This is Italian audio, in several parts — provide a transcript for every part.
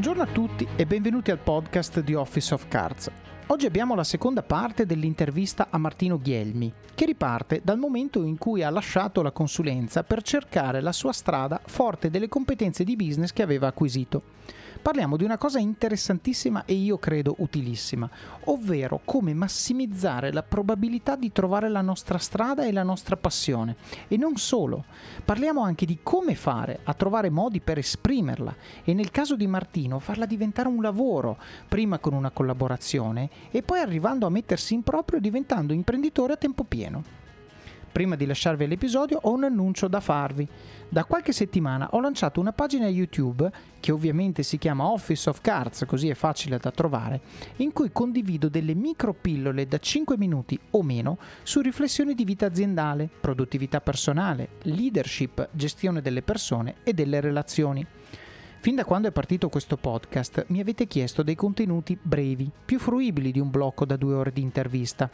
Buongiorno a tutti e benvenuti al podcast di Office of Cards. Oggi abbiamo la seconda parte dell'intervista a Martino Ghielmi, che riparte dal momento in cui ha lasciato la consulenza per cercare la sua strada forte delle competenze di business che aveva acquisito parliamo di una cosa interessantissima e io credo utilissima, ovvero come massimizzare la probabilità di trovare la nostra strada e la nostra passione. E non solo, parliamo anche di come fare a trovare modi per esprimerla e nel caso di Martino farla diventare un lavoro, prima con una collaborazione e poi arrivando a mettersi in proprio diventando imprenditore a tempo pieno. Prima di lasciarvi l'episodio ho un annuncio da farvi. Da qualche settimana ho lanciato una pagina YouTube, che ovviamente si chiama Office of Cards, così è facile da trovare, in cui condivido delle micro pillole da 5 minuti o meno su riflessioni di vita aziendale, produttività personale, leadership, gestione delle persone e delle relazioni. Fin da quando è partito questo podcast mi avete chiesto dei contenuti brevi, più fruibili di un blocco da due ore di intervista.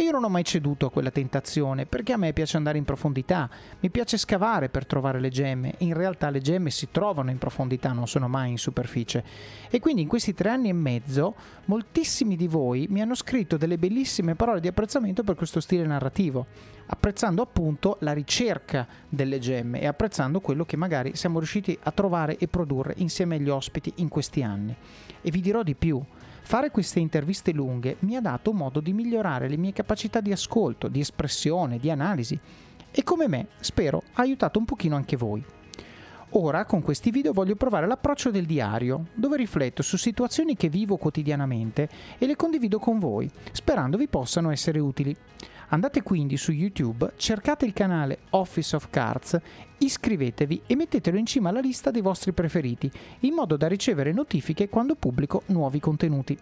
E io non ho mai ceduto a quella tentazione, perché a me piace andare in profondità, mi piace scavare per trovare le gemme. In realtà le gemme si trovano in profondità, non sono mai in superficie. E quindi in questi tre anni e mezzo moltissimi di voi mi hanno scritto delle bellissime parole di apprezzamento per questo stile narrativo apprezzando appunto la ricerca delle gemme e apprezzando quello che magari siamo riusciti a trovare e produrre insieme agli ospiti in questi anni. E vi dirò di più. Fare queste interviste lunghe mi ha dato modo di migliorare le mie capacità di ascolto, di espressione, di analisi e come me, spero, ha aiutato un pochino anche voi. Ora con questi video voglio provare l'approccio del diario, dove rifletto su situazioni che vivo quotidianamente e le condivido con voi, sperando vi possano essere utili. Andate quindi su YouTube, cercate il canale Office of Cards, iscrivetevi e mettetelo in cima alla lista dei vostri preferiti, in modo da ricevere notifiche quando pubblico nuovi contenuti.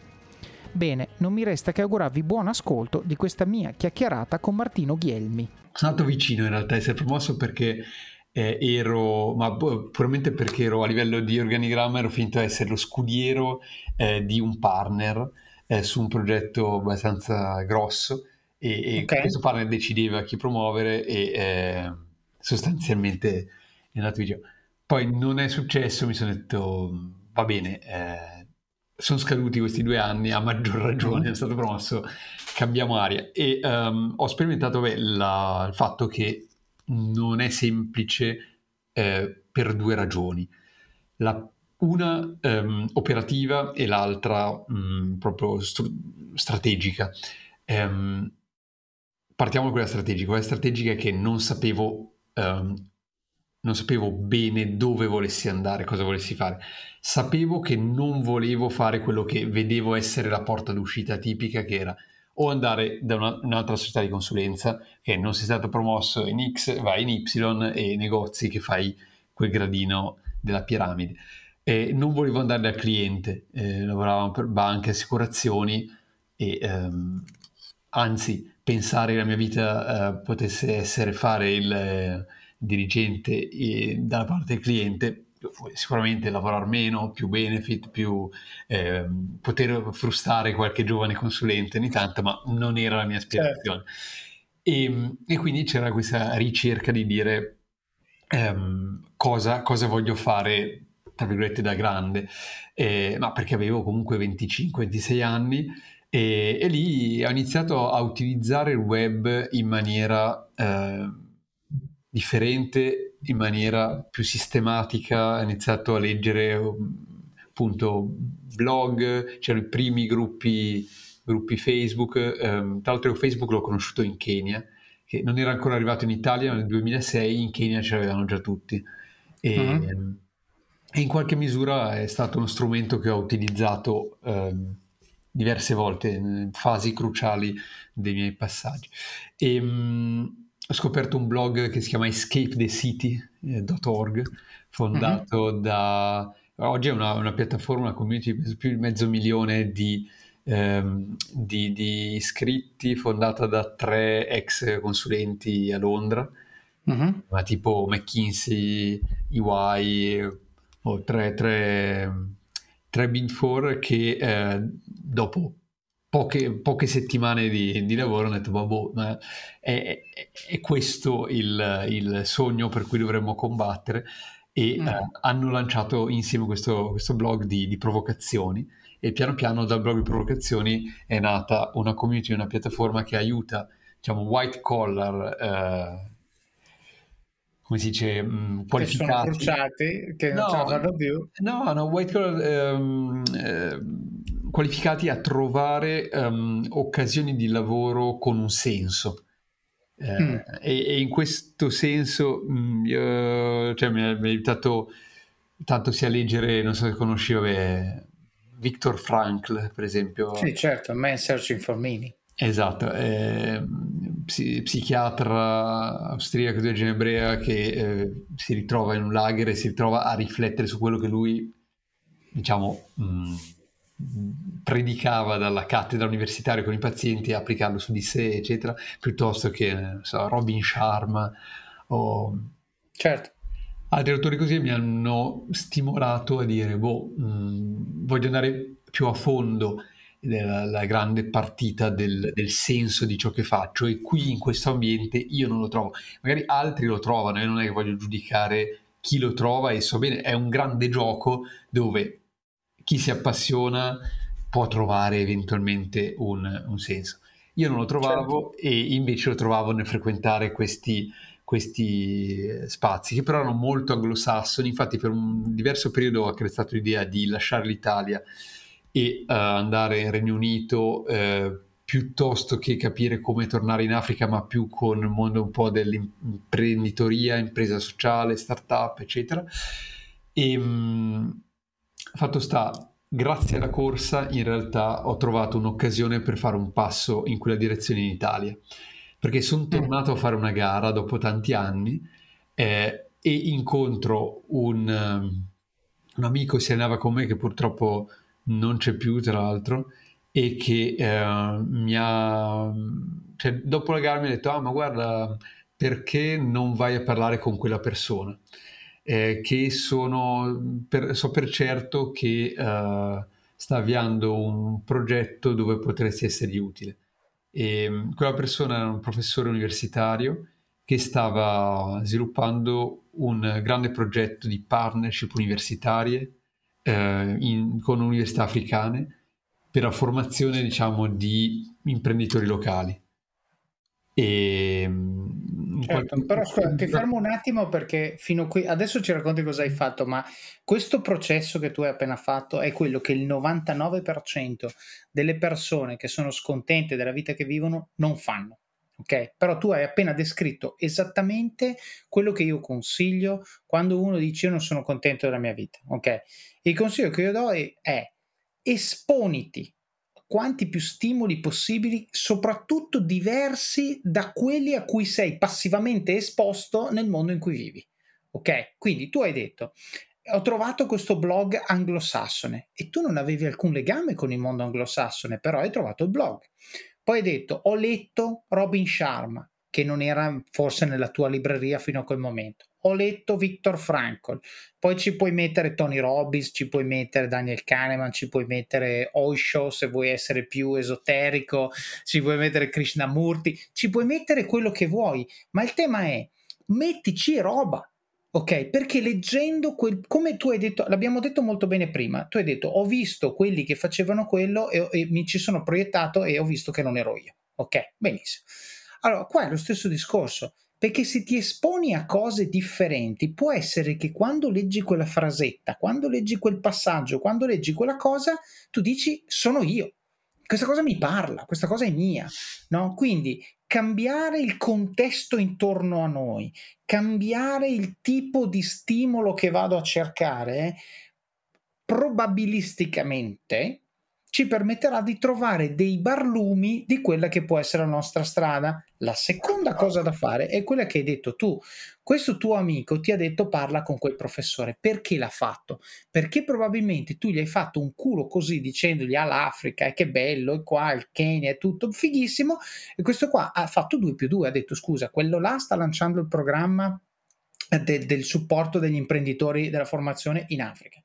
Bene, non mi resta che augurarvi buon ascolto di questa mia chiacchierata con Martino Ghielmi. Sono andato vicino in realtà a essere promosso perché eh, ero, ma puramente perché ero a livello di organigramma, ero finito a essere lo scudiero eh, di un partner eh, su un progetto abbastanza grosso e, e okay. questo partner decideva chi promuovere e eh, sostanzialmente è andato via. Poi non è successo, mi sono detto va bene, eh, sono scaduti questi due anni, a maggior ragione è stato promosso, cambiamo aria e um, ho sperimentato beh, la, il fatto che non è semplice eh, per due ragioni. La, una um, operativa e l'altra um, proprio stru- strategica. Um, partiamo da quella strategica. Quella strategica è che non sapevo, um, non sapevo bene dove volessi andare, cosa volessi fare. Sapevo che non volevo fare quello che vedevo essere la porta d'uscita tipica, che era o andare da una, un'altra società di consulenza, che non sei stato promosso in X, vai in Y e negozi che fai quel gradino della piramide. E non volevo andare dal cliente, eh, lavoravamo per banche, assicurazioni e um, anzi pensare che la mia vita uh, potesse essere fare il eh, dirigente e, dalla parte del cliente, sicuramente lavorare meno, più benefit, più eh, poter frustare qualche giovane consulente ogni tanto, ma non era la mia aspirazione. Certo. E, e, quindi c'era questa ricerca di dire um, cosa, cosa voglio fare tra virgolette da grande, eh, ma perché avevo comunque 25-26 anni e, e, lì ho iniziato a utilizzare il web in maniera eh, differente, in maniera più sistematica, ho iniziato a leggere appunto blog, c'erano i primi gruppi, gruppi Facebook, ehm, tra l'altro Facebook l'ho conosciuto in Kenya, che non era ancora arrivato in Italia, ma nel 2006 in Kenya ce l'avevano già tutti. E, uh-huh. e in qualche misura è stato uno strumento che ho utilizzato ehm, diverse volte in fasi cruciali dei miei passaggi. E, mh, ho scoperto un blog che si chiama escapethecity.org, fondato mm-hmm. da... Oggi è una, una, piattaforma, una community di più di mezzo milione di, ehm, di, di, iscritti, fondata da tre ex consulenti a Londra, mm-hmm. ma tipo McKinsey, EY, o tre, tre tre Big Four che eh, dopo poche, poche, settimane di, di, lavoro hanno detto boh, ma è, è, è questo il, il, sogno per cui dovremmo combattere e mm. eh, hanno lanciato insieme questo, questo blog di, di, provocazioni e piano piano dal blog di provocazioni è nata una community, una piattaforma che aiuta diciamo white collar eh, come si dice, mh, mm, qualificati. Che sono bruciati, che no, non ce la fanno più. No, no, white collar um, eh, qualificati a trovare um, occasioni di lavoro con un senso. Eh, mm. e, e, in questo senso mh, mm, io, cioè, mi, ha, aiutato tanto sia a leggere, non so se conosci, vabbè, Viktor Frankl, per esempio. Sì, certo, Man Searching for Meaning. Esatto, eh, psi- psichiatra austriaco di origine ebrea che eh, si ritrova in un lager e si ritrova a riflettere su quello che lui, diciamo, mh, mm, predicava dalla cattedra universitaria con i pazienti, applicarlo su di sé, eccetera, piuttosto che so, Robin Sharma o certo. altri autori così mi hanno stimolato a dire, boh, mh, mm, voglio andare più a fondo la, la grande partita del, del, senso di ciò che faccio e qui in questo ambiente io non lo trovo. Magari altri lo trovano e non è che voglio giudicare chi lo trova e so bene, è un grande gioco dove chi si appassiona può trovare eventualmente un, un senso. Io non lo trovavo certo. e invece lo trovavo nel frequentare questi, questi spazi che però erano molto anglosassoni, infatti per un diverso periodo ho accarettato l'idea di lasciare l'Italia e uh, andare in Regno Unito uh, piuttosto che capire come tornare in Africa, ma più con il mondo un po' dell'imprenditoria, impresa sociale, startup, eccetera. E um, fatto sta, grazie alla corsa, in realtà ho trovato un'occasione per fare un passo in quella direzione in Italia, perché sono mm. tornato a fare una gara dopo tanti anni eh, e incontro un, um, un amico si allenava con me che purtroppo non c'è più tra l'altro, e che eh, mi ha... Cioè, dopo la gara mi ha detto, ah ma guarda, perché non vai a parlare con quella persona? Eh, che sono, per, so per certo che uh, sta avviando un progetto dove potresti essergli utile. E mm, quella persona era un professore universitario che stava sviluppando un grande progetto di partnership universitarie eh, in, con università africane per la formazione diciamo di imprenditori locali. E, mm, certo, però scusa, ti fermo un attimo perché fino qui adesso ci racconti cosa hai fatto, ma questo processo che tu hai appena fatto è quello che il 99% delle persone che sono scontente della vita che vivono non fanno ok? Però tu hai appena descritto esattamente quello che io consiglio quando uno dice io non sono contento della mia vita, ok? Il consiglio che io do è, è esponiti quanti più stimoli possibili, soprattutto diversi da quelli a cui sei passivamente esposto nel mondo in cui vivi. Ok? Quindi tu hai detto ho trovato questo blog anglosassone e tu non avevi alcun legame con il mondo anglosassone, però hai trovato il blog. Poi hai detto, ho letto Robin Sharma, che non era forse nella tua libreria fino a quel momento. Ho letto Viktor Frankl, poi ci puoi mettere Tony Robbins, ci puoi mettere Daniel Kahneman, ci puoi mettere Osho se vuoi essere più esoterico, ci puoi mettere Krishnamurti, ci puoi mettere quello che vuoi, ma il tema è mettici roba, Ok, perché leggendo quel, come tu hai detto, l'abbiamo detto molto bene prima, tu hai detto ho visto quelli che facevano quello e, e mi ci sono proiettato e ho visto che non ero io. Ok, benissimo. Allora, qua è lo stesso discorso, perché se ti esponi a cose differenti, può essere che quando leggi quella frasetta, quando leggi quel passaggio, quando leggi quella cosa, tu dici sono io. Questa cosa mi parla, questa cosa è mia, no? Quindi cambiare il contesto intorno a noi, cambiare il tipo di stimolo che vado a cercare, probabilisticamente ci permetterà di trovare dei barlumi di quella che può essere la nostra strada. La seconda cosa da fare è quella che hai detto tu. Questo tuo amico ti ha detto parla con quel professore. Perché l'ha fatto? Perché probabilmente tu gli hai fatto un culo così dicendogli all'Africa ah, e che bello, e qua il Kenya è tutto fighissimo. E questo qua ha fatto 2 più 2, ha detto scusa, quello là sta lanciando il programma de- del supporto degli imprenditori della formazione in Africa.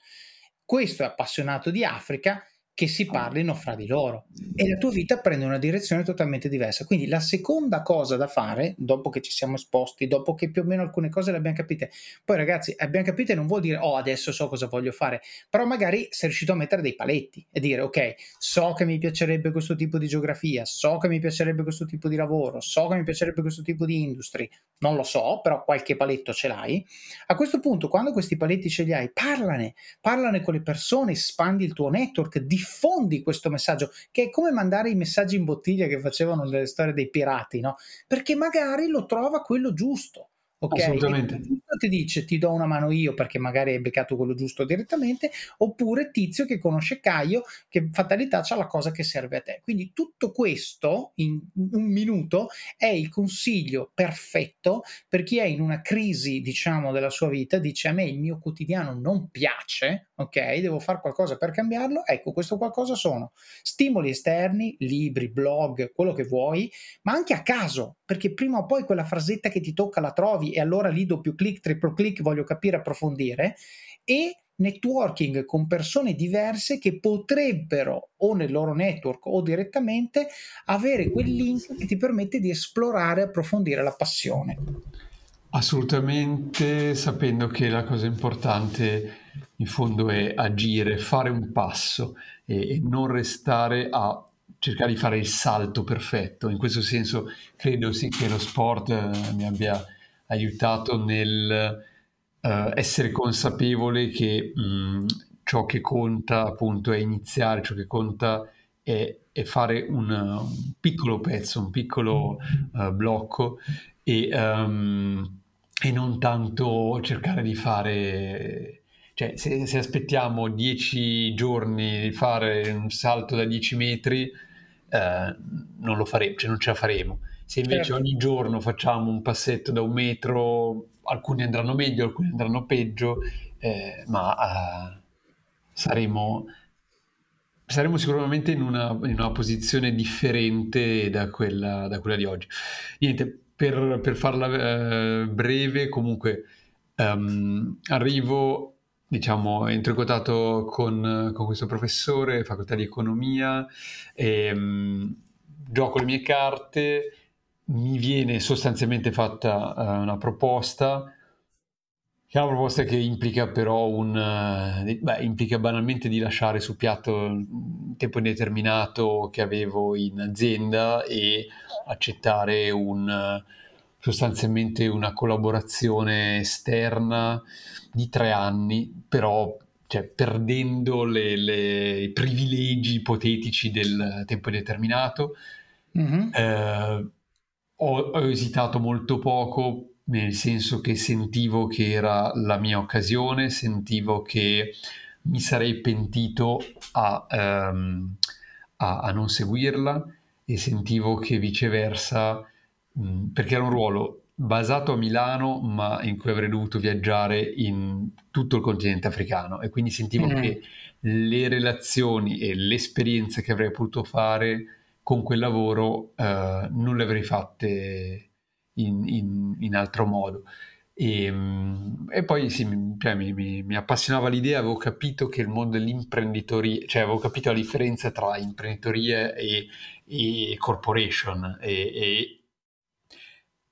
Questo è appassionato di Africa che si parlino fra di loro e la tua vita prende una direzione totalmente diversa. Quindi la seconda cosa da fare, dopo che ci siamo esposti, dopo che più o meno alcune cose le abbiamo capite, poi ragazzi, abbiamo capite non vuol dire oh adesso so cosa voglio fare, però magari sei riuscito a mettere dei paletti e dire ok, so che mi piacerebbe questo tipo di geografia, so che mi piacerebbe questo tipo di lavoro, so che mi piacerebbe questo tipo di industry, non lo so, però qualche paletto ce l'hai. A questo punto, quando questi paletti ce li hai, parlane, parlane con le persone, espandi il tuo network, diffondi questo messaggio, che è come mandare i messaggi in bottiglia che facevano nelle storie dei pirati, no? Perché magari lo trova quello giusto. Ok, Assolutamente. ti dice ti do una mano io perché magari hai beccato quello giusto direttamente, oppure Tizio che conosce Caio che fatalità c'ha la cosa che serve a te. Quindi tutto questo in un minuto è il consiglio perfetto per chi è in una crisi, diciamo, della sua vita, dice a me il mio quotidiano non piace, ok, devo fare qualcosa per cambiarlo. Ecco, questo qualcosa sono stimoli esterni, libri, blog, quello che vuoi, ma anche a caso, perché prima o poi quella frasetta che ti tocca la trovi e allora lì doppio clic, triplo clic, voglio capire, approfondire e networking con persone diverse che potrebbero o nel loro network o direttamente avere quel link che ti permette di esplorare e approfondire la passione. Assolutamente, sapendo che la cosa importante in fondo è agire, fare un passo e, e non restare a cercare di fare il salto perfetto. In questo senso credo sì che lo sport eh, mi abbia aiutato nel uh, essere consapevole che mh, mm, ciò che conta appunto è iniziare, ciò che conta è, è fare un, un, piccolo pezzo, un piccolo uh, blocco e, um, e, non tanto cercare di fare... Cioè, se, se aspettiamo dieci giorni di fare un salto da 10 metri, eh, non lo faremo, cioè non ce la faremo. Se invece certo. ogni giorno facciamo un passetto da un metro, alcuni andranno meglio, alcuni andranno peggio, eh, ma uh, saremo, saremo, sicuramente in una, in una, posizione differente da quella, da quella di oggi. Niente, per, per farla uh, breve, comunque um, arrivo diciamo, entro in contatto con, con, questo professore, facoltà di economia, e, um, gioco le mie carte, mi viene sostanzialmente fatta uh, una proposta che è una proposta che implica però un uh, beh, implica banalmente di lasciare sul piatto il tempo indeterminato che avevo in azienda e accettare un, sostanzialmente una collaborazione esterna di tre anni però cioè, perdendo le, le, i privilegi ipotetici del tempo indeterminato mm-hmm. eh, ho, ho esitato molto poco nel senso che sentivo che era la mia occasione, sentivo che mi sarei pentito a, um, a, a non seguirla e sentivo che viceversa, mh, perché era un ruolo basato a Milano ma in cui avrei dovuto viaggiare in tutto il continente africano e quindi sentivo mm. che le relazioni e l'esperienza che avrei potuto fare con quel lavoro eh, non le avrei fatte in, in, in altro modo. E, ehm, e poi sì, cioè, mi, mi, mi, appassionava l'idea, avevo capito che il mondo dell'imprenditoria, cioè avevo capito la differenza tra imprenditoria e, e corporation. E, e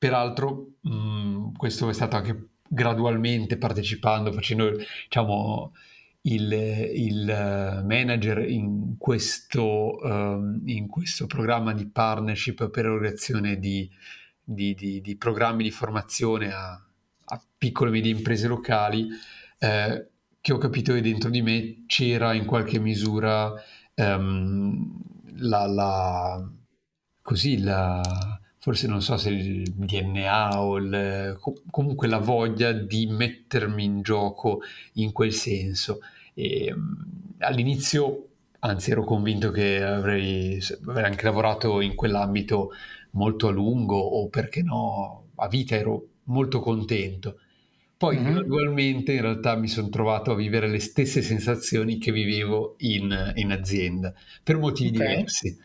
peraltro mh, questo è stato anche gradualmente partecipando, facendo diciamo il, il eh, manager in questo, um, in questo, programma di partnership per l'erogazione di, di, di, di, programmi di formazione a, a piccole e medie imprese locali, eh, che ho capito che dentro di me c'era in qualche misura um, la, la, così la, forse non so se il DNA o il, comunque la voglia di mettermi in gioco in quel senso. E, all'inizio, anzi, ero convinto che avrei, avrei anche lavorato in quell'ambito molto a lungo o perché no, a vita ero molto contento. Poi mm-hmm. gradualmente in realtà mi sono trovato a vivere le stesse sensazioni che vivevo in, in azienda, per motivi okay. diversi.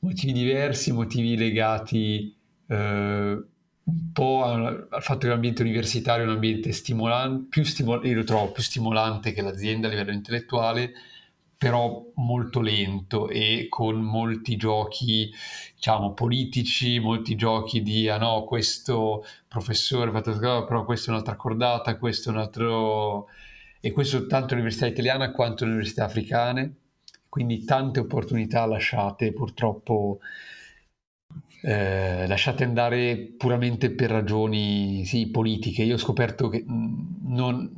Motivi diversi, motivi legati eh, un po' al, al, fatto che l'ambiente universitario è un ambiente stimolante, più stimol- io lo trovo più stimolante che l'azienda a livello intellettuale, però molto lento e con molti giochi, diciamo, politici, molti giochi di, ah no, questo professore ha fatto però questo è un'altra cordata, questo è un altro... e questo tanto all'università italiana quanto all'università africane, quindi tante opportunità lasciate purtroppo eh, lasciate andare puramente per ragioni sì, politiche. Io ho scoperto che non,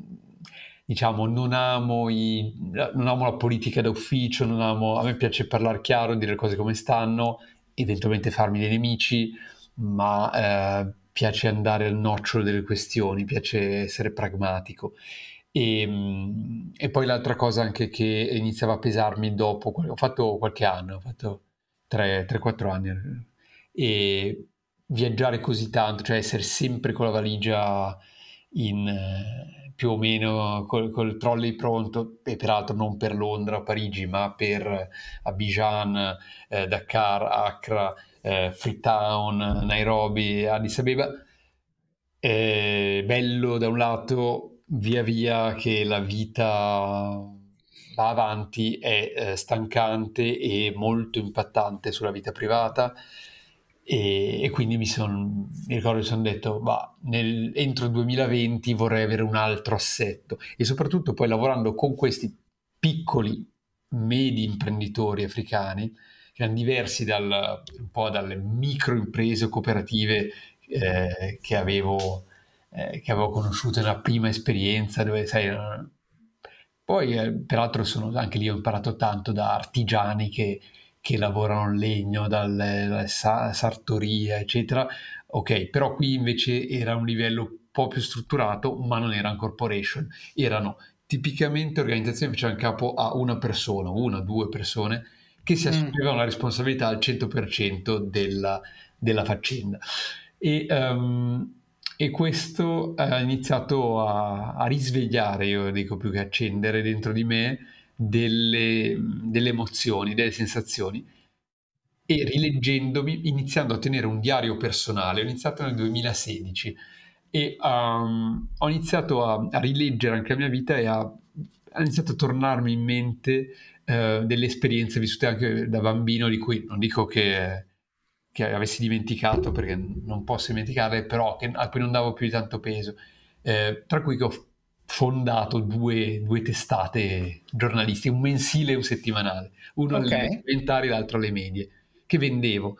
diciamo, non amo, i, non amo la politica d'ufficio, non amo, a me piace parlare chiaro, dire le cose come stanno, eventualmente farmi dei nemici, ma eh, piace andare al nocciolo delle questioni, piace essere pragmatico. E, e, poi l'altra cosa anche che iniziava a pesarmi dopo, ho fatto qualche anno, ho fatto 3-4 anni, e viaggiare così tanto, cioè essere sempre con la valigia in più o meno col, col trolley pronto, e peraltro non per Londra Parigi, ma per Abidjan, eh, Dakar, Accra, eh, Freetown, Nairobi, Addis Abeba. È bello da un lato, via via che la vita va avanti, è eh, stancante e molto impattante sulla vita privata e, e quindi mi, son, mi ricordo mi sono detto, bah, entro il 2020 vorrei avere un altro assetto. E soprattutto poi lavorando con questi piccoli, medi imprenditori africani, che erano diversi dal, un po' dalle micro imprese cooperative eh, che, avevo, eh, che avevo conosciuto nella prima esperienza, dove sai, eh, poi eh, peraltro sono, anche lì ho imparato tanto da artigiani che che lavorano il legno, dalle, sartorie, eccetera. Ok, però qui invece era un livello un po' più strutturato, ma non era un corporation. Erano tipicamente organizzazioni che facevano capo a una persona, una, due persone, che si assumevano mm. la responsabilità al 100% della, della faccenda. E, um, e, questo ha iniziato a, a risvegliare, io dico più che accendere dentro di me, delle, delle emozioni, delle sensazioni. E rileggendomi, iniziando a tenere un diario personale, ho iniziato nel 2016 e um, ho iniziato a, a, rileggere anche la mia vita e ha iniziato a tornarmi in mente uh, delle esperienze vissute anche da bambino di cui non dico che, che avessi dimenticato perché non posso dimenticarle, però che, a cui non davo più di tanto peso, eh, tra cui che ho fondato due, due, testate giornalistiche, un mensile e un settimanale, uno okay. alle elementari e l'altro alle medie, che vendevo.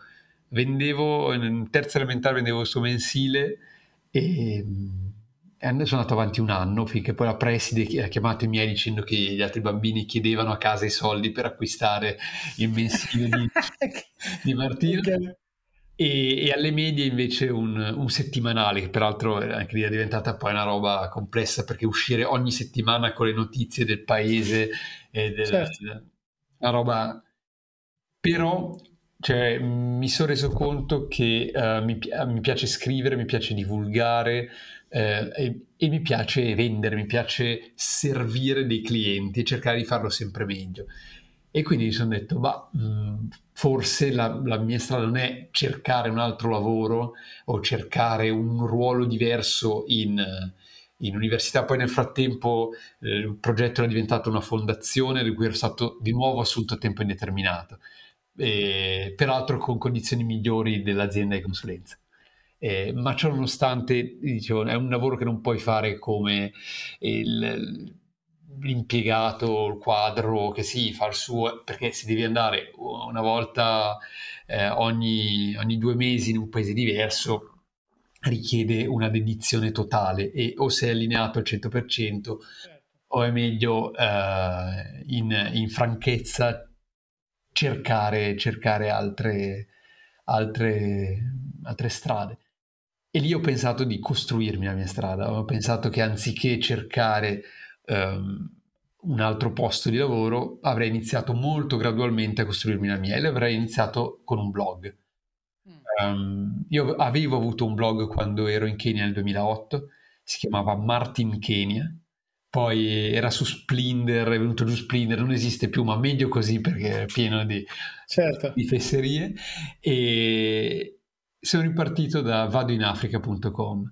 Vendevo, in terza elementare vendevo questo mensile e, e sono andato avanti un anno finché poi la preside ha chiamato i miei dicendo che gli altri bambini chiedevano a casa i soldi per acquistare il mensile di, di Martino. Okay e, e, alle medie invece un, un, settimanale, che peraltro anche lì è diventata poi una roba complessa perché uscire ogni settimana con le notizie del paese è del, certo. una roba... Però cioè, mi sono reso conto che uh, mi, mi, piace scrivere, mi piace divulgare eh, e, e, mi piace vendere, mi piace servire dei clienti e cercare di farlo sempre meglio. E quindi mi sono detto, bah, mh, forse la, la, mia strada non è cercare un altro lavoro o cercare un ruolo diverso in, in università. Poi nel frattempo eh, il progetto era diventato una fondazione di cui ero stato di nuovo assunto a tempo indeterminato, e, peraltro con condizioni migliori dell'azienda di consulenza. Eh, ma ciò nonostante, dicevo, è un lavoro che non puoi fare come il, l'impiegato, il quadro che si fa il suo, perché se devi andare una volta eh, ogni, ogni due mesi in un paese diverso, richiede una dedizione totale e o sei allineato al 100% certo. o è meglio eh, in, in, franchezza cercare, cercare altre, altre, altre strade. E lì ho pensato di costruirmi la mia strada, ho pensato che anziché cercare um, un altro posto di lavoro, avrei iniziato molto gradualmente a costruirmi la mia e l'avrei iniziato con un blog. Um, io avevo avuto un blog quando ero in Kenya nel 2008, si chiamava Martin Kenya, poi era su Splinder, è venuto giù Splinder, non esiste più, ma meglio così perché è pieno di, certo. di fesserie. E sono ripartito da vadoinafrica.com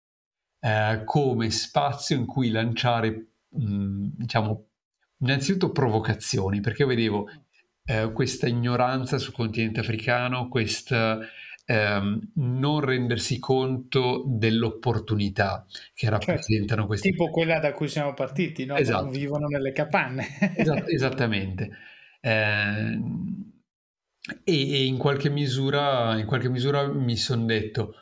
eh, come spazio in cui lanciare, mh, diciamo, innanzitutto provocazioni, perché io vedevo eh, questa ignoranza sul continente africano, questa ehm, non rendersi conto dell'opportunità che certo. rappresentano questi tipo quella da cui siamo partiti, no? Esatto. Non vivono nelle capanne. Esat- esattamente. Eh, e, e in qualche misura, in qualche misura mi sono detto,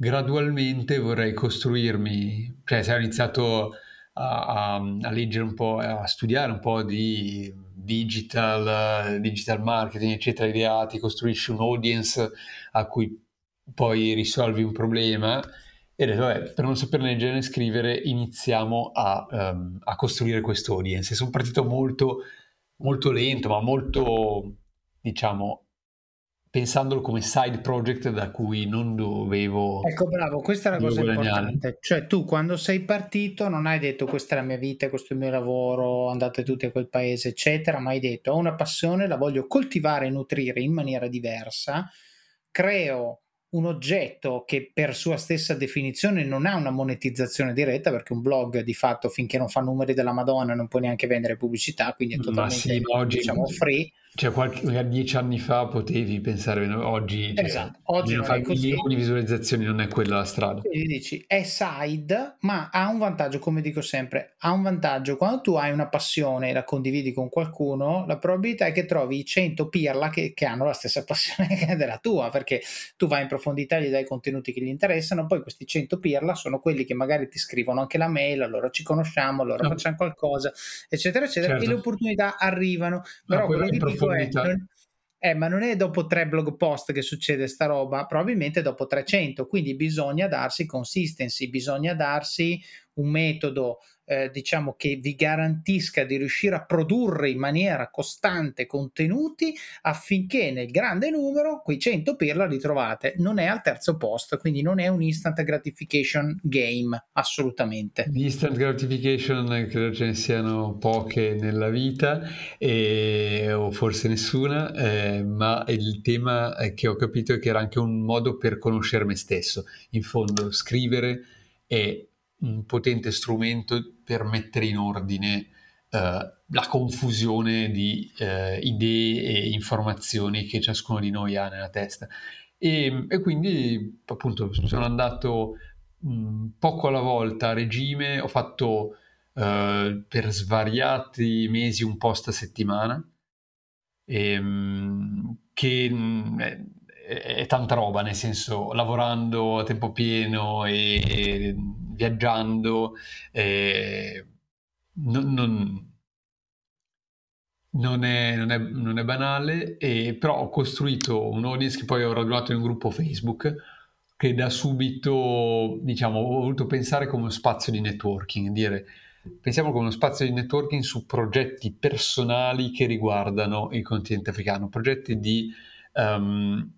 gradualmente vorrei costruirmi, cioè se ho iniziato a, a, a, leggere un po', a studiare un po' di digital, digital marketing, eccetera, ideati, costruisci un audience a cui poi risolvi un problema e detto, vabbè, per non sapere leggere né scrivere, iniziamo a, um, a costruire questo audience. E sono partito molto, molto lento, ma molto, diciamo, pensandolo come side project da cui non dovevo... Ecco, bravo, questa è la cosa guadagnare. importante. Cioè tu quando sei partito non hai detto questa è la mia vita, questo è il mio lavoro, andate tutti a quel paese, eccetera, ma hai detto ho una passione, la voglio coltivare e nutrire in maniera diversa, creo un oggetto che per sua stessa definizione non ha una monetizzazione diretta perché un blog di fatto finché non fa numeri della Madonna non può neanche vendere pubblicità quindi è totalmente sì, diciamo free cioè qualche, dieci anni fa potevi pensare oggi, cioè, esatto, oggi non fai milioni di visualizzazioni non è quella la strada quindi dici è side ma ha un vantaggio come dico sempre ha un vantaggio quando tu hai una passione e la condividi con qualcuno la probabilità è che trovi 100 pirla che, che hanno la stessa passione della tua perché tu vai in profondità gli dai contenuti che gli interessano poi questi 100 pirla sono quelli che magari ti scrivono anche la mail allora ci conosciamo allora no. facciamo qualcosa eccetera eccetera certo. e le opportunità arrivano però no, quello che è eh, ma non è dopo tre blog post che succede sta roba, probabilmente dopo 300, quindi bisogna darsi consistency, bisogna darsi un metodo eh, diciamo che vi garantisca di riuscire a produrre in maniera costante contenuti affinché nel grande numero quei 100 pirla li trovate. Non è al terzo posto, quindi non è un instant gratification game, assolutamente. Instant gratification credo ce ne siano poche nella vita, e, o forse nessuna, eh, ma il tema che ho capito è che era anche un modo per conoscere me stesso. In fondo, scrivere è un potente strumento per mettere in ordine eh, la confusione di eh, idee e informazioni che ciascuno di noi ha nella testa. E, e quindi appunto sono andato mh, poco alla volta a regime, ho fatto eh, per svariati mesi un post a settimana, e, mh, che mh, è, è tanta roba, nel senso lavorando a tempo pieno e, e viaggiando, eh, non, non, non, è, non, è, non, è, banale, e, però ho costruito un audience che poi ho radurato in un gruppo Facebook che da subito, diciamo, ho voluto pensare come uno spazio di networking, dire pensiamo come uno spazio di networking su progetti personali che riguardano il continente africano, progetti di um, eh,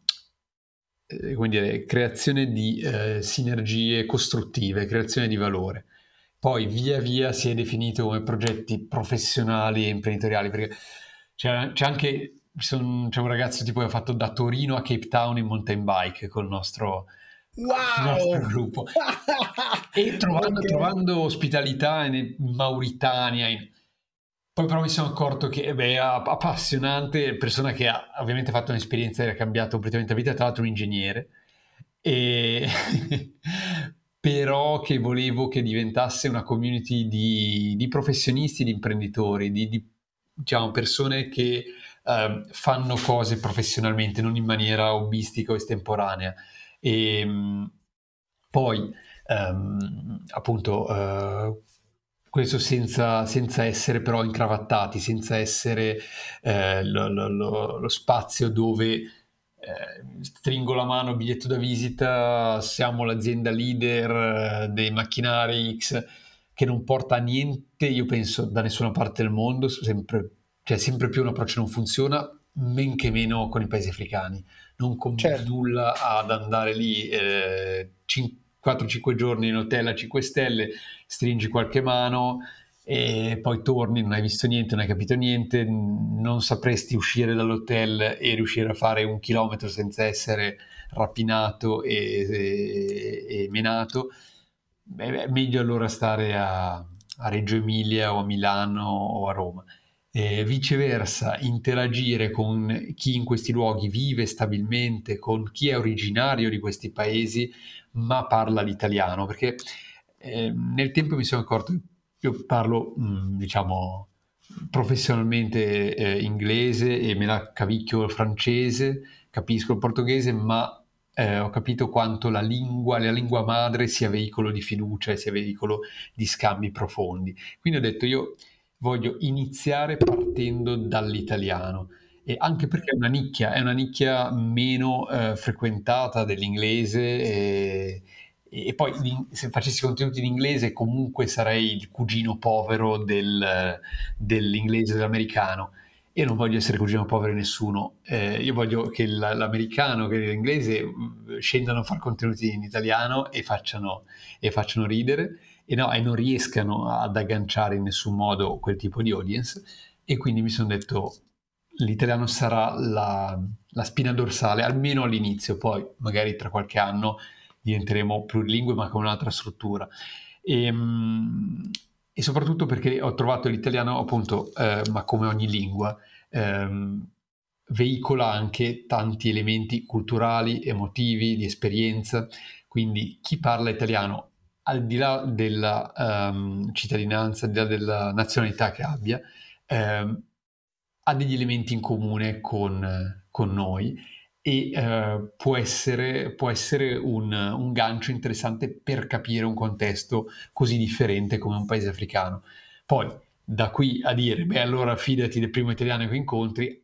come dire, creazione di eh, sinergie costruttive, creazione di valore. Poi via via si è definito come progetti professionali e imprenditoriali, perché c'è, c'è anche son, c'è un ragazzo tipo che ha fatto da Torino a Cape Town in mountain bike col nostro wow! nostro gruppo. e trovando, okay. trovando, ospitalità in Mauritania, in... poi però mi sono accorto che beh, è appassionante, persona che ha ovviamente fatto un'esperienza che ha cambiato completamente la vita, tra l'altro un ingegnere, e... però che volevo che diventasse una community di, di professionisti, di imprenditori, di, di diciamo, persone che uh, fanno cose professionalmente, non in maniera hobbistica o estemporanea. E um, poi, um, appunto, uh, questo senza, senza, essere però incravattati, senza essere uh, lo, lo, lo, spazio dove eh, stringo la mano, biglietto da visita, siamo l'azienda leader dei macchinari X che non porta a niente, io penso, da nessuna parte del mondo, sempre cioè sempre più un approccio non funziona, men che meno con i paesi africani. Non con certo. nulla ad andare lì eh, 4-5 giorni in hotel a 5 stelle, stringi qualche mano e poi torni, non hai visto niente, non hai capito niente, non sapresti uscire dall'hotel e riuscire a fare un chilometro senza essere rapinato e, e, e menato. Beh, meglio allora stare a, a Reggio Emilia o a Milano o a Roma eh, viceversa interagire con chi in questi luoghi vive stabilmente, con chi è originario di questi paesi ma parla l'italiano, perché eh, nel tempo mi sono accorto, io parlo mm, diciamo professionalmente eh, inglese e me la cavicchio il francese, capisco il portoghese, ma eh, ho capito quanto la lingua, la lingua madre sia veicolo di fiducia e sia veicolo di scambi profondi. Quindi ho detto io voglio iniziare partendo dall'italiano. E anche perché è una nicchia, è una nicchia meno eh, frequentata dell'inglese e, e poi se facessi contenuti in inglese comunque sarei il cugino povero del, dell'inglese dell'americano. Io non voglio essere cugino povero di nessuno, eh, io voglio che l'americano, che l'inglese scendano a fare contenuti in italiano e facciano, e facciano ridere. E, no, e non riescano ad agganciare in nessun modo quel tipo di audience. E quindi mi sono detto l'italiano sarà la, la, spina dorsale, almeno all'inizio, poi magari tra qualche anno diventeremo plurilingue ma con un'altra struttura. E, ehm, e soprattutto perché ho trovato l'italiano appunto, eh, ma come ogni lingua, ehm, veicola anche tanti elementi culturali, emotivi, di esperienza, quindi chi parla italiano al di là della um, cittadinanza, al di là della nazionalità che abbia, um, ha degli elementi in comune con, con noi e uh, può essere, può essere un, un, gancio interessante per capire un contesto così differente come un paese africano. Poi, da qui a dire, beh, allora fidati del primo italiano che incontri,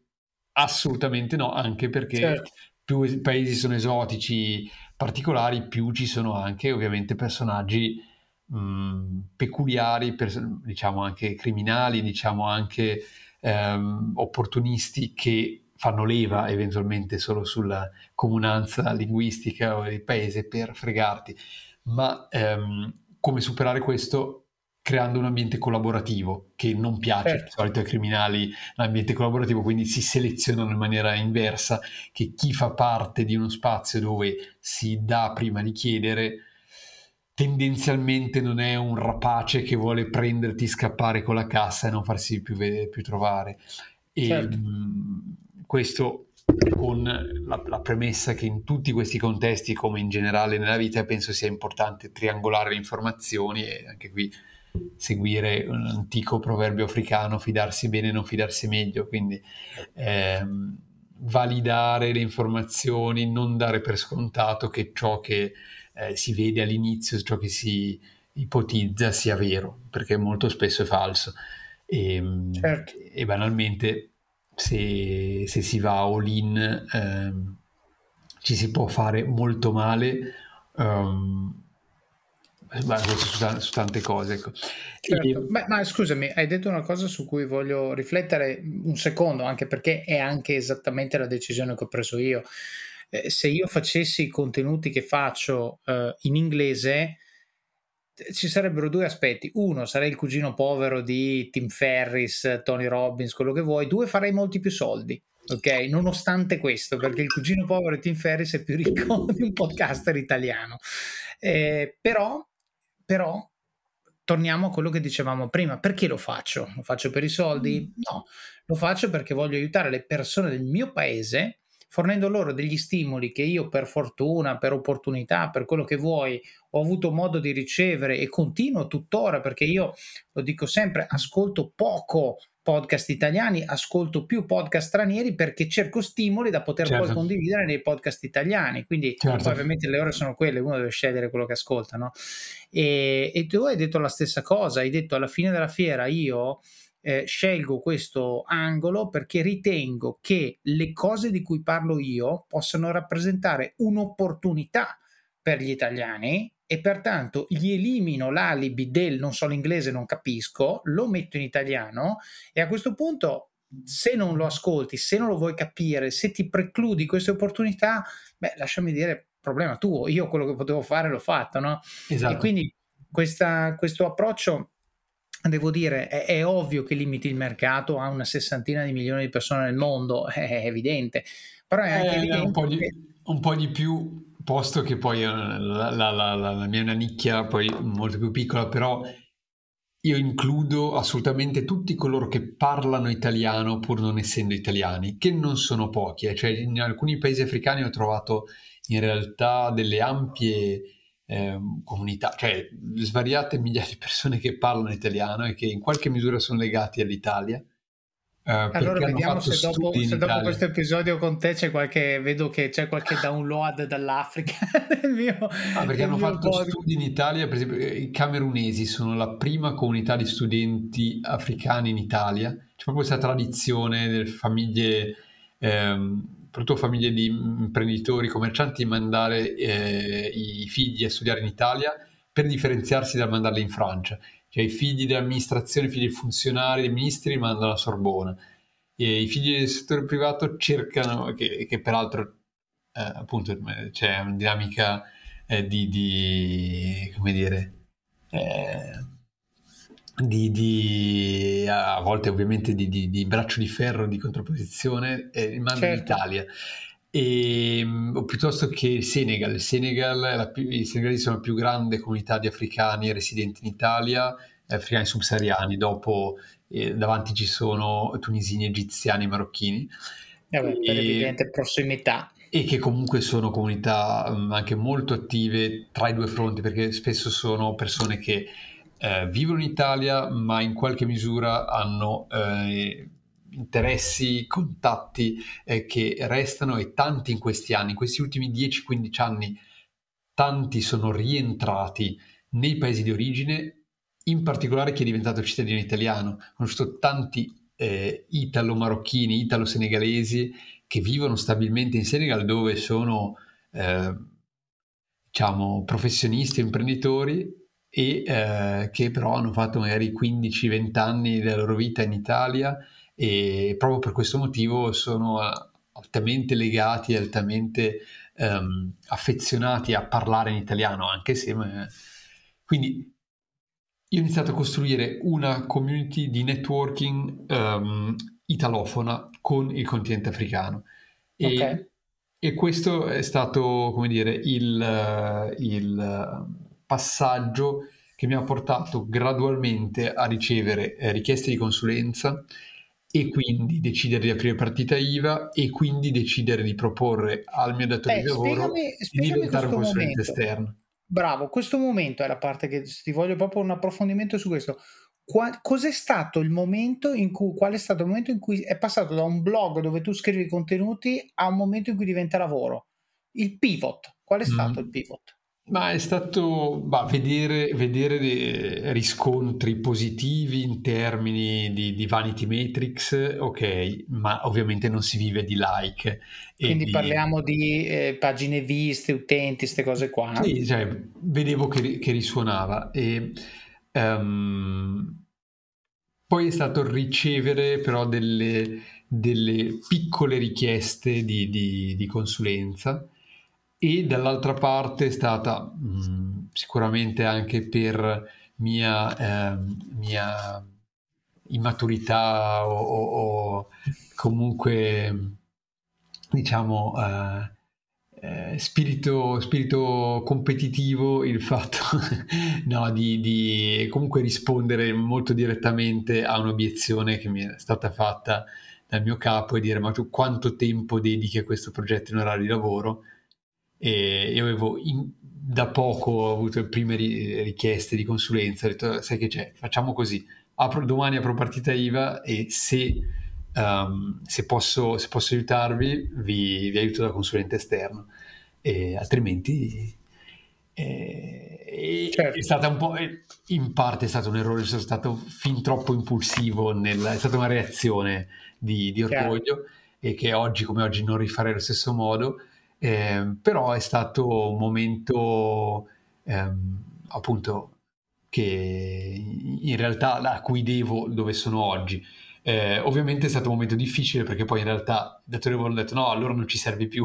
assolutamente no, anche perché certo. più i paesi sono esotici, particolari, più ci sono anche ovviamente personaggi mh, peculiari, pers- diciamo anche criminali, diciamo anche ehm, opportunisti che fanno leva eventualmente solo sulla comunanza linguistica del paese per fregarti. Ma ehm, come superare questo? creando un ambiente collaborativo che non piace certo. di solito ai criminali l'ambiente collaborativo, quindi si selezionano in maniera inversa che chi fa parte di uno spazio dove si dà prima di chiedere tendenzialmente non è un rapace che vuole prenderti, scappare con la cassa e non farsi più, più trovare. E certo. Questo con la, la, premessa che in tutti questi contesti, come in generale nella vita, penso sia importante triangolare le informazioni e anche qui seguire un antico proverbio africano, fidarsi bene, non fidarsi meglio, quindi ehm, validare le informazioni, non dare per scontato che ciò che eh, si vede all'inizio, ciò che si ipotizza sia vero, perché molto spesso è falso. E, ehm, certo. e banalmente se, se, si va all in ehm, ci si può fare molto male. Um, su, su, tante cose. Ecco. Certo. Beh, ma scusami, hai detto una cosa su cui voglio riflettere un secondo, anche perché è anche esattamente la decisione che ho preso io. Eh, se io facessi i contenuti che faccio eh, in inglese, ci sarebbero due aspetti. Uno, sarei il cugino povero di Tim Ferris, Tony Robbins, quello che vuoi. Due, farei molti più soldi. ok? Nonostante questo, perché il cugino povero Tim Ferris è più ricco di un podcaster italiano. Eh, però, però, torniamo a quello che dicevamo prima, perché lo faccio? Lo faccio per i soldi? Mm. No, lo faccio perché voglio aiutare le persone del mio paese fornendo loro degli stimoli che io per fortuna, per opportunità, per quello che vuoi, ho avuto modo di ricevere e continuo tuttora perché io lo dico sempre, ascolto poco podcast italiani, ascolto più podcast stranieri perché cerco stimoli da poter certo. poi condividere nei podcast italiani. Quindi certo. ovviamente le ore sono quelle, uno deve scegliere quello che ascolta, no? E, e tu hai detto la stessa cosa, hai detto alla fine della fiera io eh, scelgo questo angolo perché ritengo che le cose di cui parlo io possano rappresentare un'opportunità per gli italiani e pertanto gli elimino l'alibi del non so l'inglese, non capisco, lo metto in italiano e a questo punto se non lo ascolti, se non lo vuoi capire, se ti precludi queste opportunità, beh, lasciami dire, problema tuo, io quello che potevo fare l'ho fatto, no? Esatto. E quindi questa, questo approccio devo dire, è, è, ovvio che limiti il mercato a una sessantina di milioni di persone nel mondo, è evidente, però è anche eh, evidente un po, di, un po' di più, posto che poi eh, la, la, la, la mia è una nicchia poi molto più piccola, però io includo assolutamente tutti coloro che parlano italiano pur non essendo italiani, che non sono pochi, eh. cioè in alcuni paesi africani ho trovato in realtà delle ampie eh, comunità, cioè svariate migliaia di persone che parlano italiano e che in qualche misura sono legati all'Italia. Eh, allora vediamo se dopo, se dopo questo episodio con te c'è qualche, vedo che c'è qualche download dall'Africa del mio, ah, perché hanno fatto podcast. studi in Italia, per esempio i camerunesi sono la prima comunità di studenti africani in Italia, c'è proprio questa tradizione delle famiglie ehm, soprattutto famiglie di imprenditori, commercianti, mandare eh, i figli a studiare in Italia per differenziarsi dal mandarli in Francia. Cioè i figli dell'amministrazione, i figli dei funzionari, dei ministri mandano a Sorbona. E i figli del settore privato cercano, che, che peraltro eh, appunto c'è una dinamica eh, di, di, come dire, eh, di, di, a volte ovviamente di, di, di, braccio di ferro di contrapposizione eh, manda certo. in Italia. E, o piuttosto che il Senegal. Il Senegal più, i senegalesi sono la più grande comunità di africani residenti in Italia africani subsahariani. Dopo eh, davanti ci sono tunisini egiziani marocchini. Eh beh, per evidente prossimità. e che comunque sono comunità um, anche molto attive tra i due fronti perché spesso sono persone che eh, vivono in Italia, ma in qualche misura hanno eh, interessi, contatti eh, che restano e tanti in questi anni, in questi ultimi 10-15 anni, tanti sono rientrati nei paesi di origine, in particolare chi è diventato cittadino italiano. Ho conosciuto tanti eh, italo-marocchini, italo-senegalesi che vivono stabilmente in Senegal dove sono eh, diciamo professionisti, imprenditori e eh, che però hanno fatto magari 15-20 anni della loro vita in Italia e proprio per questo motivo sono altamente legati, altamente um, affezionati a parlare in italiano, anche se... Ma... Quindi io ho iniziato a costruire una community di networking um, italofona con il continente africano. E, okay. e questo è stato, come dire, il, il passaggio che mi ha portato gradualmente a ricevere eh, richieste di consulenza e quindi decidere di aprire partita IVA e quindi decidere di proporre al mio datore Beh, di lavoro spiegami, spiegami di diventare un consulente momento. esterno. Bravo, questo momento è la parte che ti voglio proprio un approfondimento su questo. Qual, cos'è stato il momento in cui, qual è stato il momento in cui è passato da un blog dove tu scrivi contenuti a un momento in cui diventa lavoro? Il pivot, qual è stato mm. il pivot? Ma è stato bah, vedere, vedere riscontri positivi in termini di, di, vanity metrics, ok, ma ovviamente non si vive di like. Quindi di... parliamo di eh, pagine viste, utenti, queste cose qua. Sì, cioè, vedevo che, che risuonava e um, poi è stato ricevere però delle, delle piccole richieste di, di, di consulenza e dall'altra parte è stata mh, sicuramente anche per mia, eh, mia immaturità o, o, o comunque diciamo eh, eh, spirito, spirito, competitivo il fatto no, di, di, comunque rispondere molto direttamente a un'obiezione che mi è stata fatta dal mio capo e dire ma tu quanto tempo dedichi a questo progetto in orario di lavoro? E io avevo in, da poco ho avuto le prime richieste di consulenza, ho detto sai che c'è, facciamo così, apro, domani apro partita IVA e se, um, se, posso, se posso, aiutarvi vi, vi, aiuto da consulente esterno, e altrimenti eh, certo. è stata un po', in parte è stato un errore, sono stato fin troppo impulsivo, nel, è stata una reazione di, di orgoglio Chiaro. e che oggi come oggi non rifarei allo stesso modo eh, però è stato un momento ehm, appunto che in realtà a cui devo dove sono oggi. Eh, ovviamente è stato un momento difficile perché poi in realtà il datore ha detto no, allora non ci serve più.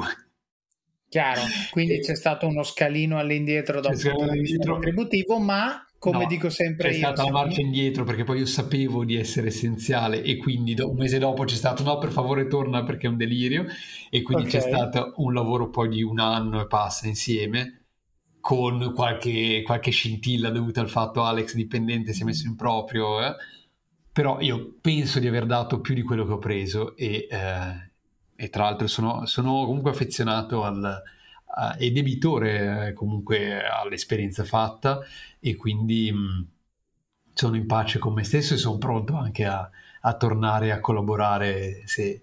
Chiaro, quindi c'è stato uno scalino all'indietro da un punto di vista retributivo, ma come no, dico sempre c'è io. C'è stata una marcia indietro perché poi io sapevo di essere essenziale e quindi do, un mese dopo c'è stato no per favore torna perché è un delirio e quindi okay. c'è stato un lavoro poi di un anno e passa insieme con qualche, qualche scintilla dovuta al fatto Alex dipendente si è messo in proprio eh? però io penso di aver dato più di quello che ho preso e, eh, e tra l'altro sono, sono comunque affezionato al uh, e debitore eh, comunque all'esperienza fatta e quindi mh, mm, sono in pace con me stesso e sono pronto anche a, a tornare a collaborare se,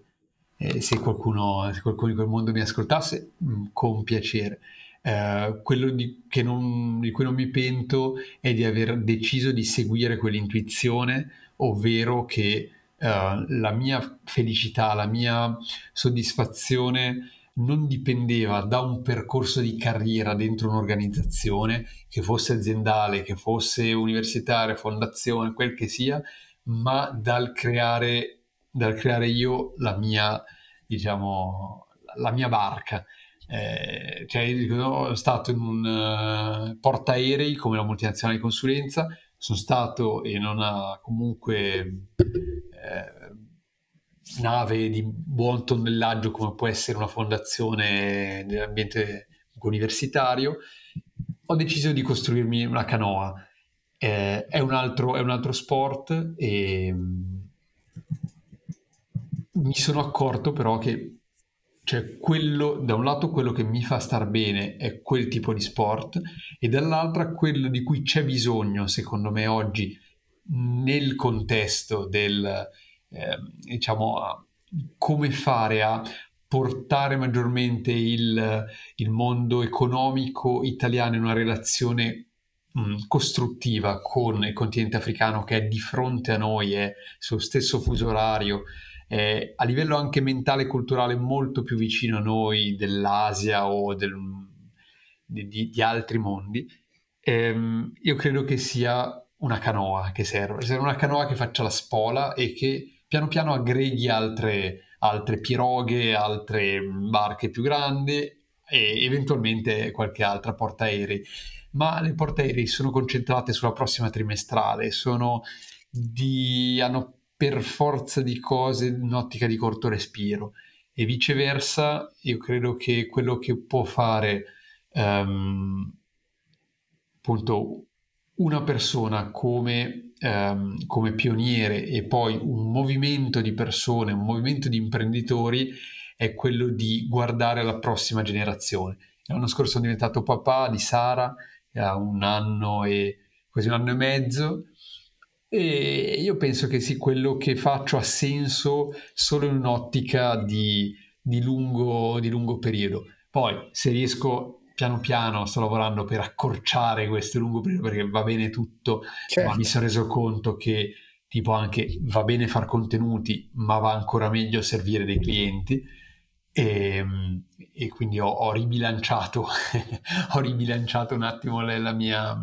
eh, se, qualcuno, se, qualcuno, di quel mondo mi ascoltasse mh, mm, con piacere. Uh, quello di, non, di, cui non mi pento è di aver deciso di seguire quell'intuizione, ovvero che uh, la mia felicità, la mia soddisfazione non dipendeva da un percorso di carriera dentro un'organizzazione, che fosse aziendale, che fosse universitaria, fondazione, quel che sia, ma dal creare, dal creare io la mia, diciamo, la mia barca. Eh, cioè, sono stato in un uh, portaerei come la multinazionale di consulenza, sono stato in una comunque eh, nave di buon tonnellaggio come può essere una fondazione nell'ambiente universitario, ho deciso di costruirmi una canoa. Eh, è, un altro, è, un altro, sport e mm, mi sono accorto però che cioè quello, da un lato quello che mi fa star bene è quel tipo di sport e dall'altra quello di cui c'è bisogno secondo me oggi nel contesto del, eh, diciamo, come fare a portare maggiormente il, il, mondo economico italiano in una relazione mh, costruttiva con il continente africano che è di fronte a noi, è sullo stesso fuso orario, è a livello anche mentale e culturale molto più vicino a noi dell'Asia o del, di, di, altri mondi. Ehm, io credo che sia una canoa che serve, serve una canoa che faccia la spola e che piano piano aggreghi altre, altre piroghe, altre barche più grandi e eventualmente qualche altra portaerei. Ma le portaerei sono concentrate sulla prossima trimestrale, sono di, hanno per forza di cose un'ottica di corto respiro e viceversa io credo che quello che può fare um, appunto una persona come, ehm, come pioniere e poi un movimento di persone, un movimento di imprenditori è quello di guardare alla prossima generazione. L'anno scorso sono diventato papà di Sara, ha un anno e quasi un anno e mezzo, e io penso che sì, quello che faccio ha senso solo in un'ottica di, di, lungo, di lungo periodo. Poi, se riesco piano piano sto lavorando per accorciare questo lungo periodo perché va bene tutto, certo. ma mi sono reso conto che tipo anche va bene fare contenuti, ma va ancora meglio servire dei clienti. E, ehm, e quindi ho, ho ribilanciato, ho ribilanciato un attimo la, la mia,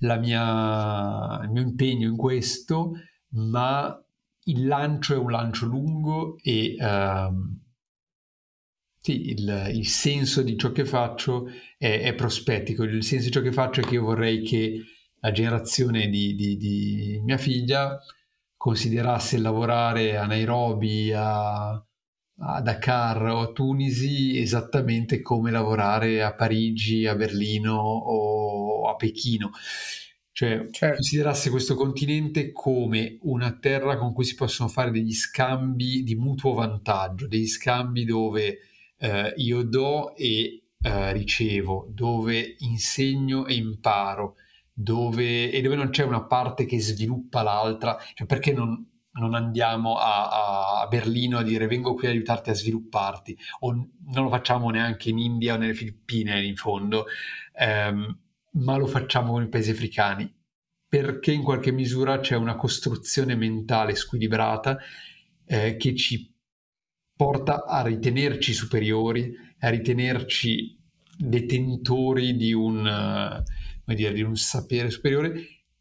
la mia, il mio impegno in questo, ma il lancio è un lancio lungo e uh, sì, il, il, senso di ciò che faccio è, è, prospettico. Il senso di ciò che faccio è che io vorrei che la generazione di, di, di mia figlia considerasse lavorare a Nairobi, a, a Dakar o a Tunisi esattamente come lavorare a Parigi, a Berlino o a Pechino. Cioè, certo. considerasse questo continente come una terra con cui si possono fare degli scambi di mutuo vantaggio, degli scambi dove eh, io do e eh, ricevo, dove insegno e imparo, dove, e dove non c'è una parte che sviluppa l'altra, cioè perché non, non andiamo a, a, Berlino a dire vengo qui a aiutarti a svilupparti, o non lo facciamo neanche in India o nelle Filippine in fondo, ehm, ma lo facciamo con i paesi africani, perché in qualche misura c'è una costruzione mentale squilibrata eh, che ci porta a ritenerci superiori, a ritenerci detentori di un, uh, dire, di un sapere superiore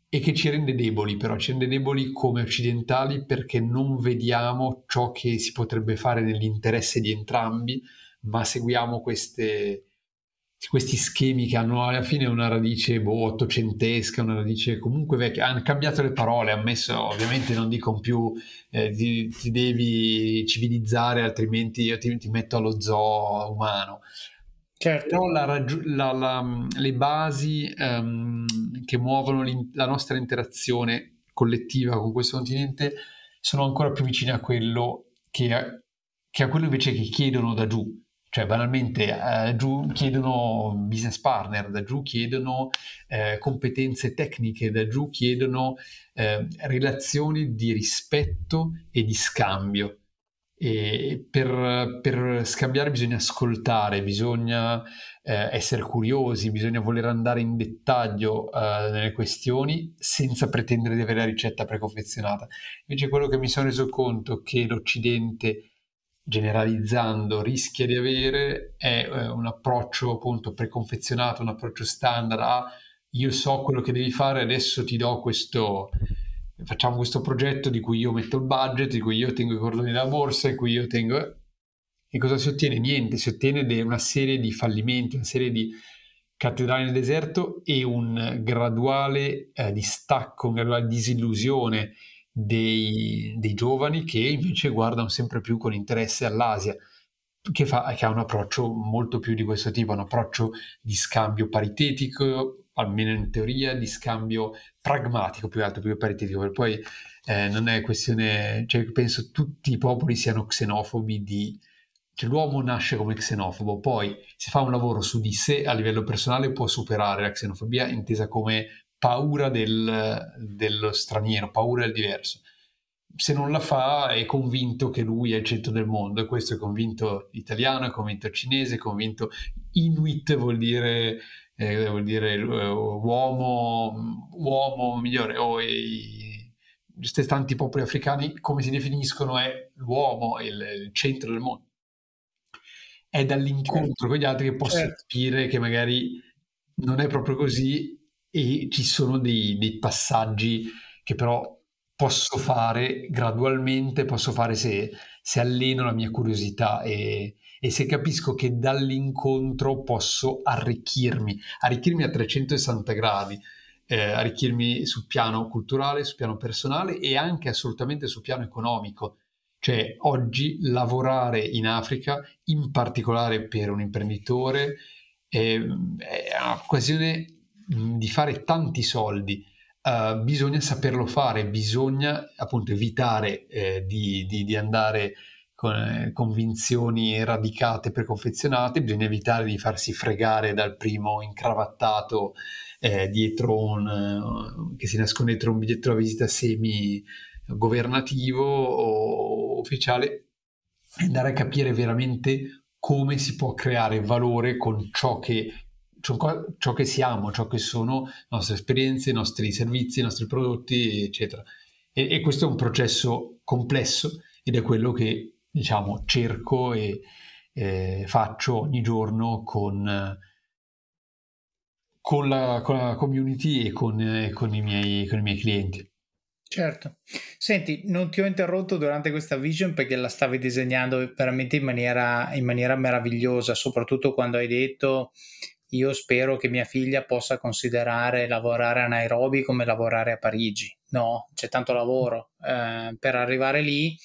e che ci rende deboli, però ci rende deboli come occidentali perché non vediamo ciò che si potrebbe fare nell'interesse di entrambi, ma seguiamo queste, questi schemi che hanno alla fine una radice boh, ottocentesca, una radice comunque vecchia, hanno cambiato le parole, ammesso ovviamente non dicono più eh, ti, ti, devi civilizzare altrimenti io ti, ti metto allo zoo umano. Certo. Però la, la, la, le basi um, che muovono la nostra interazione collettiva con questo continente sono ancora più vicine a quello che, che a quello invece che chiedono da giù. Cioè, banalmente, eh, giù chiedono business partner, da giù chiedono eh, competenze tecniche, da giù chiedono eh, relazioni di rispetto e di scambio. E per, per scambiare bisogna ascoltare, bisogna eh, essere curiosi, bisogna voler andare in dettaglio eh, nelle questioni senza pretendere di avere la ricetta preconfezionata. Invece quello che mi sono reso conto che l'Occidente generalizzando rischia di avere è eh, un approccio appunto preconfezionato, un approccio standard a io so quello che devi fare, adesso ti do questo, facciamo questo progetto di cui io metto il budget, di cui io tengo i cordoni della borsa, di cui io tengo... E cosa si ottiene? Niente, si ottiene una serie di fallimenti, una serie di cattedrali nel deserto e un graduale eh, distacco, una graduale disillusione dei, dei, giovani che invece guardano sempre più con interesse all'Asia, che, fa, che ha un approccio molto più di questo tipo, un approccio di scambio paritetico, almeno in teoria, di scambio pragmatico più che altro, più paritetico, perché poi eh, non è questione, cioè penso tutti i popoli siano xenofobi di... Cioè, l'uomo nasce come xenofobo, poi se fa un lavoro su di sé a livello personale può superare la xenofobia intesa come paura del, dello straniero, paura del diverso. Se non la fa è convinto che lui è il centro del mondo e questo è convinto italiano, è convinto cinese, è convinto inuit vuol dire eh, vuol dire eh, uomo, uomo migliore o i, i tanti popoli africani come si definiscono è l'uomo, il, il centro del mondo. È dall'incontro certo. con gli altri che posso certo. capire che magari non è proprio così e ci sono dei, dei passaggi che però posso fare gradualmente, posso fare se, se alleno la mia curiosità e, e se capisco che dall'incontro posso arricchirmi, arricchirmi a 360 gradi, eh, arricchirmi sul piano culturale, sul piano personale e anche assolutamente sul piano economico. Cioè oggi lavorare in Africa, in particolare per un imprenditore, è, è un'occasione di fare tanti soldi. Uh, bisogna saperlo fare, bisogna appunto evitare eh, di, di, di andare con eh, convinzioni radicate, preconfezionate, bisogna evitare di farsi fregare dal primo incravattato eh, dietro un, uh, che si nasconde dietro un biglietto da visita semi governativo o ufficiale, andare a capire veramente come si può creare valore con ciò che, ciò, ciò che siamo, ciò che sono le nostre esperienze, i nostri servizi, i nostri prodotti, eccetera. E, e questo è un processo complesso ed è quello che diciamo, cerco e eh, faccio ogni giorno con, con, la, con la community e con, eh, con, i miei, con i miei clienti. Certo. Senti, non ti ho interrotto durante questa vision perché la stavi disegnando veramente in maniera, in maniera meravigliosa, soprattutto quando hai detto io spero che mia figlia possa considerare lavorare a Nairobi come lavorare a Parigi. No, c'è tanto lavoro eh, per arrivare lì.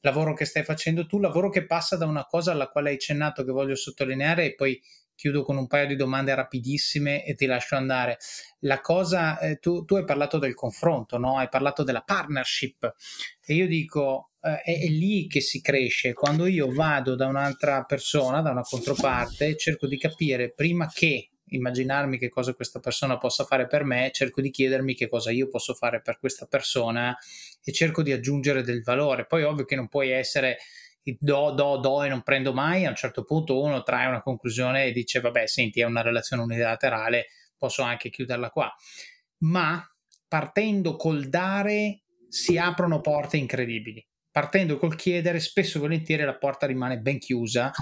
Lavoro che stai facendo tu, lavoro che passa da una cosa alla quale hai cennato che voglio sottolineare e poi chiudo con un paio di domande rapidissime e ti lascio andare. La cosa, eh, tu, tu, hai parlato del confronto, no? hai parlato della partnership e io dico eh, è, è, lì che si cresce. Quando io vado da un'altra persona, da una controparte, cerco di capire prima che immaginarmi che cosa questa persona possa fare per me, cerco di chiedermi che cosa io posso fare per questa persona e cerco di aggiungere del valore. Poi ovvio che non puoi essere do, do, do e non prendo mai, a un certo punto uno trae una conclusione e dice vabbè, senti, è una relazione unilaterale, posso anche chiuderla qua. Ma partendo col dare si aprono porte incredibili partendo col chiedere, spesso e volentieri la porta rimane ben chiusa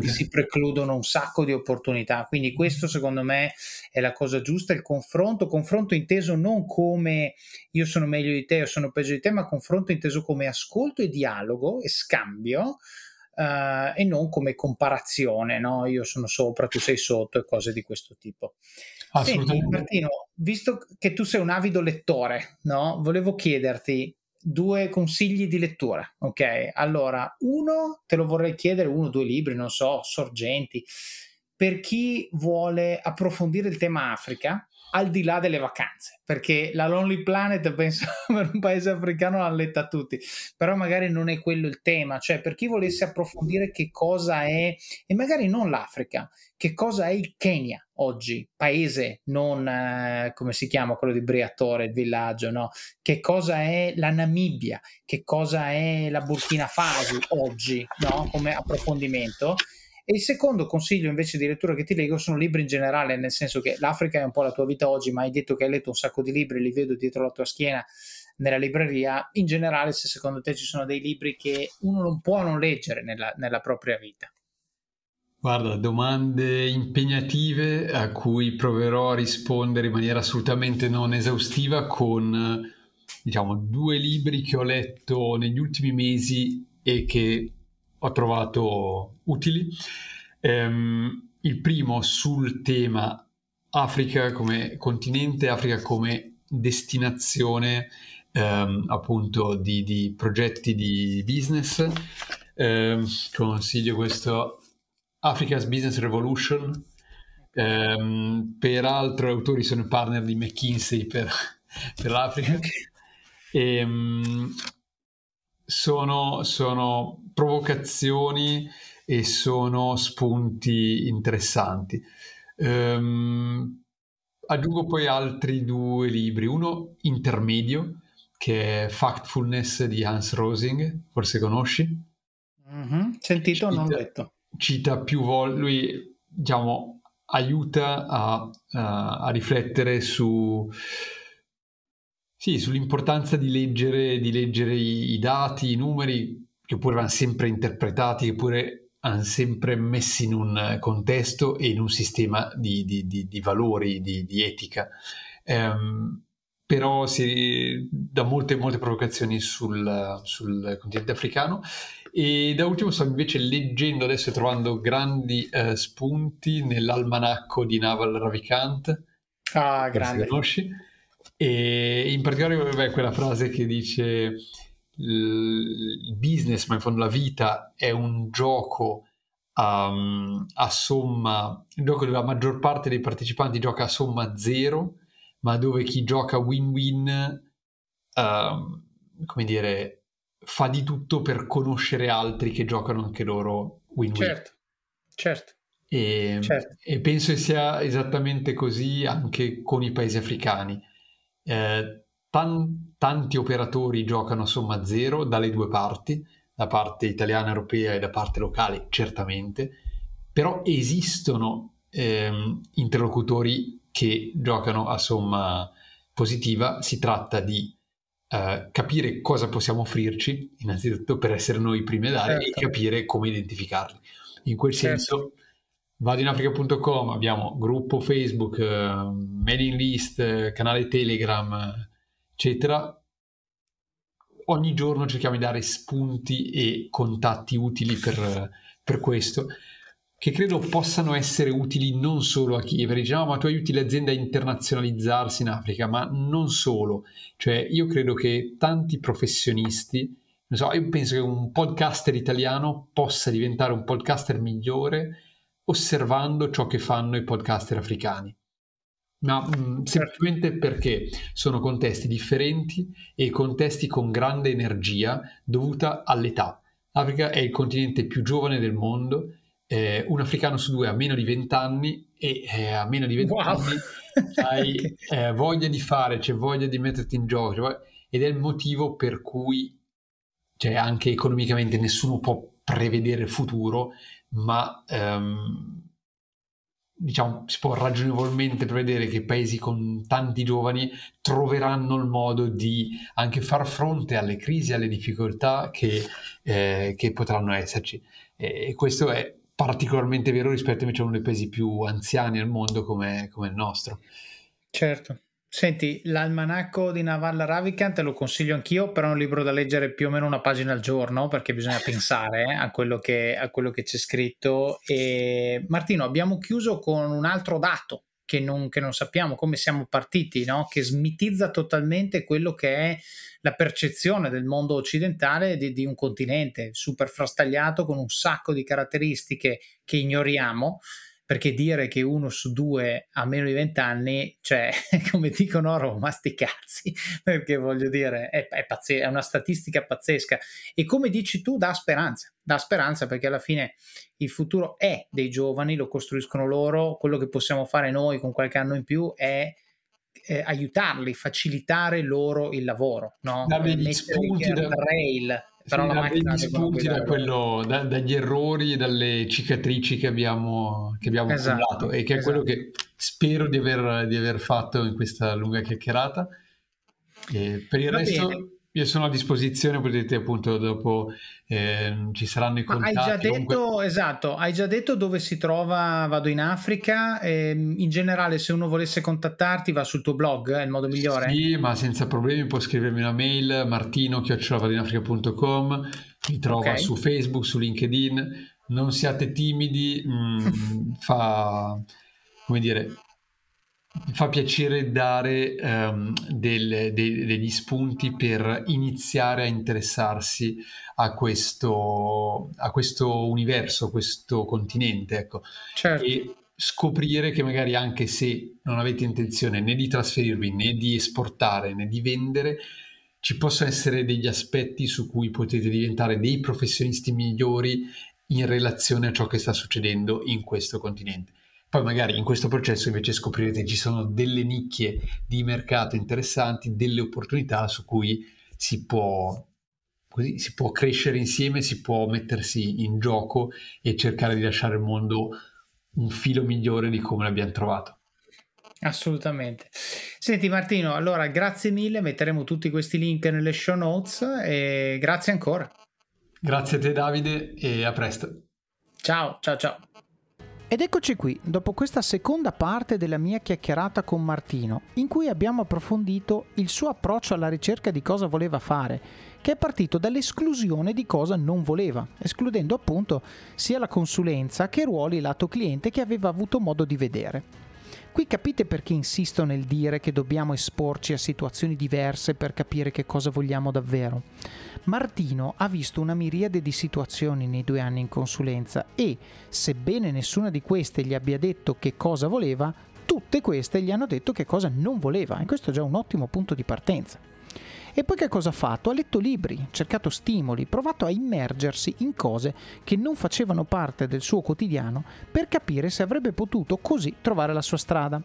e si precludono un sacco di opportunità. Quindi questo secondo me è la cosa giusta, il confronto, confronto inteso non come io sono meglio di te o sono peggio di te, ma confronto inteso come ascolto e dialogo e scambio. Uh, e non come comparazione, no? Io sono sopra, tu sei sotto e cose di questo tipo. Senti, Martino, visto che tu sei un avido lettore, no? Volevo chiederti due consigli di lettura, ok? Allora, uno te lo vorrei chiedere, uno due libri, non so, sorgenti, per chi vuole approfondire il tema Africa, al di là delle vacanze, perché la Lonely Planet penso per un paese africano l'ha letta tutti, però magari non è quello il tema, cioè per chi volesse approfondire che cosa è, e magari non l'Africa, che cosa è il Kenya oggi, paese, non eh, come si chiama quello di Briatore, il villaggio, no? Che cosa è la Namibia, che cosa è la Burkina Faso oggi, no? Come approfondimento e il secondo consiglio invece di lettura che ti leggo sono libri in generale, nel senso che l'Africa è un po' la tua vita oggi, ma hai detto che hai letto un sacco di libri, li vedo dietro la tua schiena nella libreria. In generale, se secondo te ci sono dei libri che uno non può non leggere nella, nella propria vita. Guarda, domande impegnative a cui proverò a rispondere in maniera assolutamente non esaustiva con diciamo due libri che ho letto negli ultimi mesi e che ho trovato utili. Um, il primo sul tema Africa come continente, Africa come destinazione um, appunto di, di, progetti di business. Um, consiglio questo Africa's Business Revolution. peraltro, gli autori sono i partner di McKinsey per, per l'Africa. E, sono, sono provocazioni e sono spunti interessanti. Um, aggiungo poi altri due libri, uno intermedio che è Factfulness di Hans Rosing, forse conosci? Mm-hmm. Sentito, cita, non letto. Cita più volte, lui diciamo aiuta a, a, a riflettere su sì, sull'importanza di leggere, di leggere i, i, dati, i numeri, che pure vanno sempre interpretati, che pure hanno sempre messi in un contesto e in un sistema di, di, di, di valori, di, etica. Um, però si dà molte, molte provocazioni sul, sul, continente africano. E da ultimo sto invece leggendo adesso e trovando grandi uh, spunti nell'almanacco di Naval Ravikant. Ah, grande. Conosci? E in particolare vabbè, quella frase che dice il business, ma in fondo la vita è un gioco um, a somma, un gioco dove la maggior parte dei partecipanti gioca a somma zero, ma dove chi gioca win-win, um, come dire, fa di tutto per conoscere altri che giocano anche loro win-win. Certo, certo. E, certo. e penso che sia esattamente così anche con i paesi africani eh, tan- tanti operatori giocano a somma zero dalle due parti, da parte italiana, europea e da parte locale, certamente, però esistono ehm, interlocutori che giocano a somma positiva, si tratta di Uh, capire cosa possiamo offrirci, innanzitutto per essere noi i primi a dare certo. e capire come identificarli. In quel certo. senso vado in africa.com, abbiamo gruppo Facebook, eh, mailing list, eh, canale Telegram, eccetera. Ogni giorno cerchiamo di dare spunti e contatti utili per, per questo. che credo possano essere utili non solo a chi, perché diciamo, ma tu aiuti le aziende a internazionalizzarsi in Africa, ma non solo. Cioè, io credo che tanti professionisti, non so, io penso che un podcaster italiano possa diventare un podcaster migliore osservando ciò che fanno i podcaster africani. Ma mh, mm, semplicemente perché sono contesti differenti e contesti con grande energia dovuta all'età. L'Africa è il continente più giovane del mondo eh, un africano su due ha meno di 20 anni e eh, a meno di 20 wow. anni hai eh, voglia di fare, c'è voglia di metterti in gioco cioè, ed è il motivo per cui cioè, anche economicamente nessuno può prevedere il futuro, ma ehm, diciamo, si può ragionevolmente prevedere che paesi con tanti giovani troveranno il modo di anche far fronte alle crisi, alle difficoltà che, eh, che potranno esserci. E questo è particolarmente vero rispetto invece a uno dei paesi più anziani al mondo come, come il nostro. Certo. Senti, l'almanacco di Naval Ravikant te lo consiglio anch'io, però è un libro da leggere più o meno una pagina al giorno perché bisogna pensare eh, a, quello che, a, quello che, c'è scritto. E Martino, abbiamo chiuso con un altro dato che non, che non sappiamo come siamo partiti, no? che smitizza totalmente quello che è la percezione del mondo occidentale di, di un continente super frastagliato con un sacco di caratteristiche che ignoriamo perché dire che uno su due ha meno di 20 anni, cioè, come dicono a Roma, sti cazzi, perché voglio dire, è, è, pazze- è, una statistica pazzesca. E come dici tu, dà speranza, dà speranza perché alla fine il futuro è dei giovani, lo costruiscono loro, quello che possiamo fare noi con qualche anno in più è eh, aiutarli, facilitare loro il lavoro, no? Dargli gli spunti da... rail, però sì, la macchina spunti da quello, da, dagli errori e dalle cicatrici che abbiamo, che abbiamo esatto, accumulato e che è esatto. quello che spero di aver, di aver, fatto in questa lunga chiacchierata. E per il Va resto... Bene io sono a disposizione, potete appunto dopo eh, ci saranno i contatti. hai già detto, comunque... esatto, hai già detto dove si trova Vado in Africa. Eh, in generale, se uno volesse contattarti, va sul tuo blog, è il modo migliore? Sì, ma senza problemi, può scrivermi una mail, martino-vadinafrica.com, mi trova okay. su Facebook, su LinkedIn. Non siate timidi, mh, mm, fa, come dire, fa piacere dare um, del, de, degli spunti per iniziare a interessarsi a questo, a questo universo, a questo continente. Ecco. Certo. E scoprire che magari anche se non avete intenzione né di trasferirvi né di esportare né di vendere, ci possono essere degli aspetti su cui potete diventare dei professionisti migliori in relazione a ciò che sta succedendo in questo continente. Poi magari in questo processo invece scoprirete che ci sono delle nicchie di mercato interessanti, delle opportunità su cui si può, così, si può crescere insieme, si può mettersi in gioco e cercare di lasciare il mondo un filo migliore di come l'abbiamo trovato. Assolutamente. Senti Martino, allora grazie mille, metteremo tutti questi link nelle show notes e grazie ancora. Grazie a te Davide e a presto. Ciao, ciao, ciao. Ed eccoci qui, dopo questa seconda parte della mia chiacchierata con Martino, in cui abbiamo approfondito il suo approccio alla ricerca di cosa voleva fare, che è partito dall'esclusione di cosa non voleva, escludendo appunto sia la consulenza che ruoli lato cliente che aveva avuto modo di vedere. Qui capite perché insisto nel dire che dobbiamo esporci a situazioni diverse per capire che cosa vogliamo davvero. Martino ha visto una miriade di situazioni nei due anni in consulenza e, sebbene nessuna di queste gli abbia detto che cosa voleva, tutte queste gli hanno detto che cosa non voleva e questo è già un ottimo punto di partenza. E poi che cosa ha fatto? Ha letto libri, cercato stimoli, provato a immergersi in cose che non facevano parte del suo quotidiano per capire se avrebbe potuto così trovare la sua strada.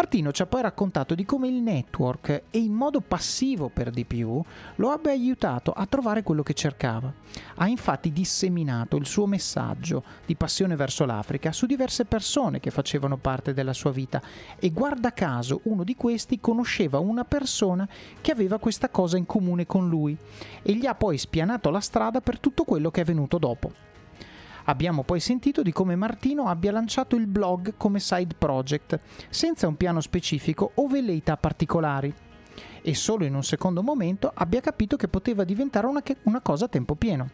Martino ci ha poi raccontato di come il network, e in modo passivo per di più, lo abbia aiutato a trovare quello che cercava. Ha infatti disseminato il suo messaggio di passione verso l'Africa su diverse persone che facevano parte della sua vita e guarda caso uno di questi conosceva una persona che aveva questa cosa in comune con lui e gli ha poi spianato la strada per tutto quello che è venuto dopo. Abbiamo poi sentito di come Martino abbia lanciato il blog come side project, senza un piano specifico o velleità particolari, e solo in un secondo momento abbia capito che poteva diventare una, una cosa a tempo pieno.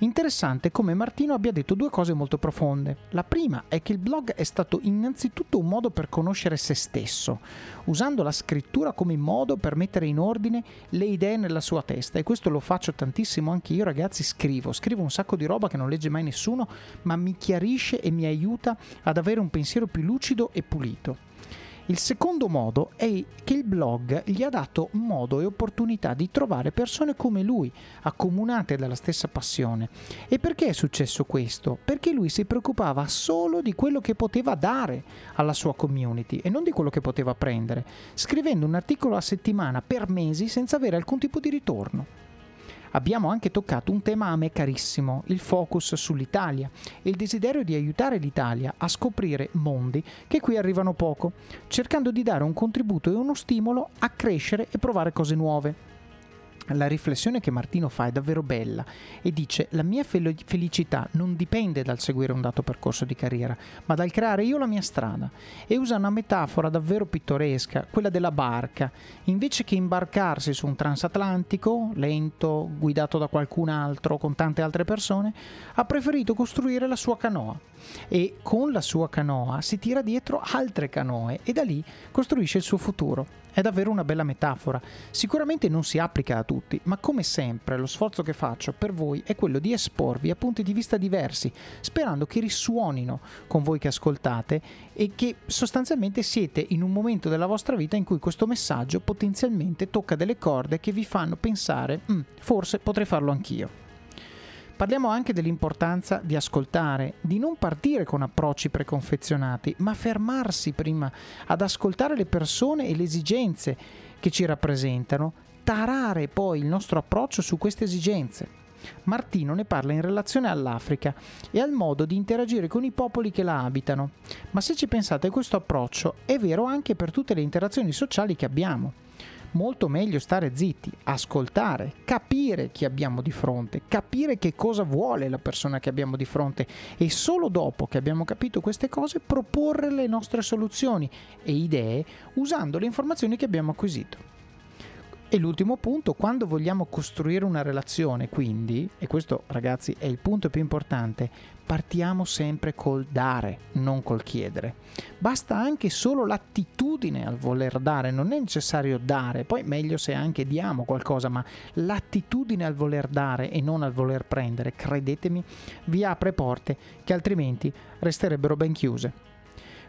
Interessante come Martino abbia detto due cose molto profonde. La prima è che il blog è stato innanzitutto un modo per conoscere se stesso, usando la scrittura come modo per mettere in ordine le idee nella sua testa e questo lo faccio tantissimo anche io ragazzi, scrivo, scrivo un sacco di roba che non legge mai nessuno, ma mi chiarisce e mi aiuta ad avere un pensiero più lucido e pulito. Il secondo modo è che il blog gli ha dato modo e opportunità di trovare persone come lui, accomunate dalla stessa passione. E perché è successo questo? Perché lui si preoccupava solo di quello che poteva dare alla sua community e non di quello che poteva prendere, scrivendo un articolo a settimana per mesi senza avere alcun tipo di ritorno abbiamo anche toccato un tema a me carissimo, il focus sull'Italia e il desiderio di aiutare l'Italia a scoprire mondi che qui arrivano poco, cercando di dare un contributo e uno stimolo a crescere e provare cose nuove la riflessione che Martino fa è davvero bella e dice la mia fel- felicità non dipende dal seguire un dato percorso di carriera, ma dal creare io la mia strada e usa una metafora davvero pittoresca, quella della barca. Invece che imbarcarsi su un transatlantico, lento, guidato da qualcun altro, con tante altre persone, ha preferito costruire la sua canoa e con la sua canoa si tira dietro altre canoe e da lì costruisce il suo futuro. È davvero una bella metafora. Sicuramente non si applica a tutti, ma come sempre lo sforzo che faccio per voi è quello di esporvi a punti di vista diversi, sperando che risuonino con voi che ascoltate e che sostanzialmente siete in un momento della vostra vita in cui questo messaggio potenzialmente tocca delle corde che vi fanno pensare, mm, forse potrei farlo anch'io. Parliamo anche dell'importanza di ascoltare, di non partire con approcci preconfezionati, ma fermarsi prima ad ascoltare le persone e le esigenze che ci rappresentano, tarare poi il nostro approccio su queste esigenze. Martino ne parla in relazione all'Africa e al modo di interagire con i popoli che la abitano. Ma se ci pensate, questo approccio è vero anche per tutte le interazioni sociali che abbiamo molto meglio stare zitti, ascoltare, capire chi abbiamo di fronte, capire che cosa vuole la persona che abbiamo di fronte e solo dopo che abbiamo capito queste cose proporre le nostre soluzioni e idee usando le informazioni che abbiamo acquisito. E l'ultimo punto, quando vogliamo costruire una relazione, quindi, e questo ragazzi è il punto più importante, partiamo sempre col dare, non col chiedere. Basta anche solo l'attitudine al voler dare, non è necessario dare, poi meglio se anche diamo qualcosa, ma l'attitudine al voler dare e non al voler prendere, credetemi, vi apre porte che altrimenti resterebbero ben chiuse.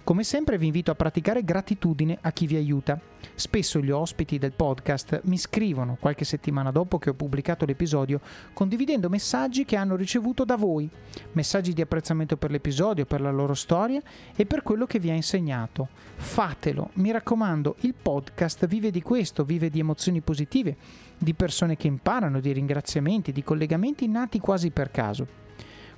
Come sempre vi invito a praticare gratitudine a chi vi aiuta. Spesso gli ospiti del podcast mi scrivono qualche settimana dopo che ho pubblicato l'episodio condividendo messaggi che hanno ricevuto da voi, messaggi di apprezzamento per l'episodio, per la loro storia e per quello che vi ha insegnato. Fatelo, mi raccomando, il podcast vive di questo, vive di emozioni positive, di persone che imparano, di ringraziamenti, di collegamenti nati quasi per caso.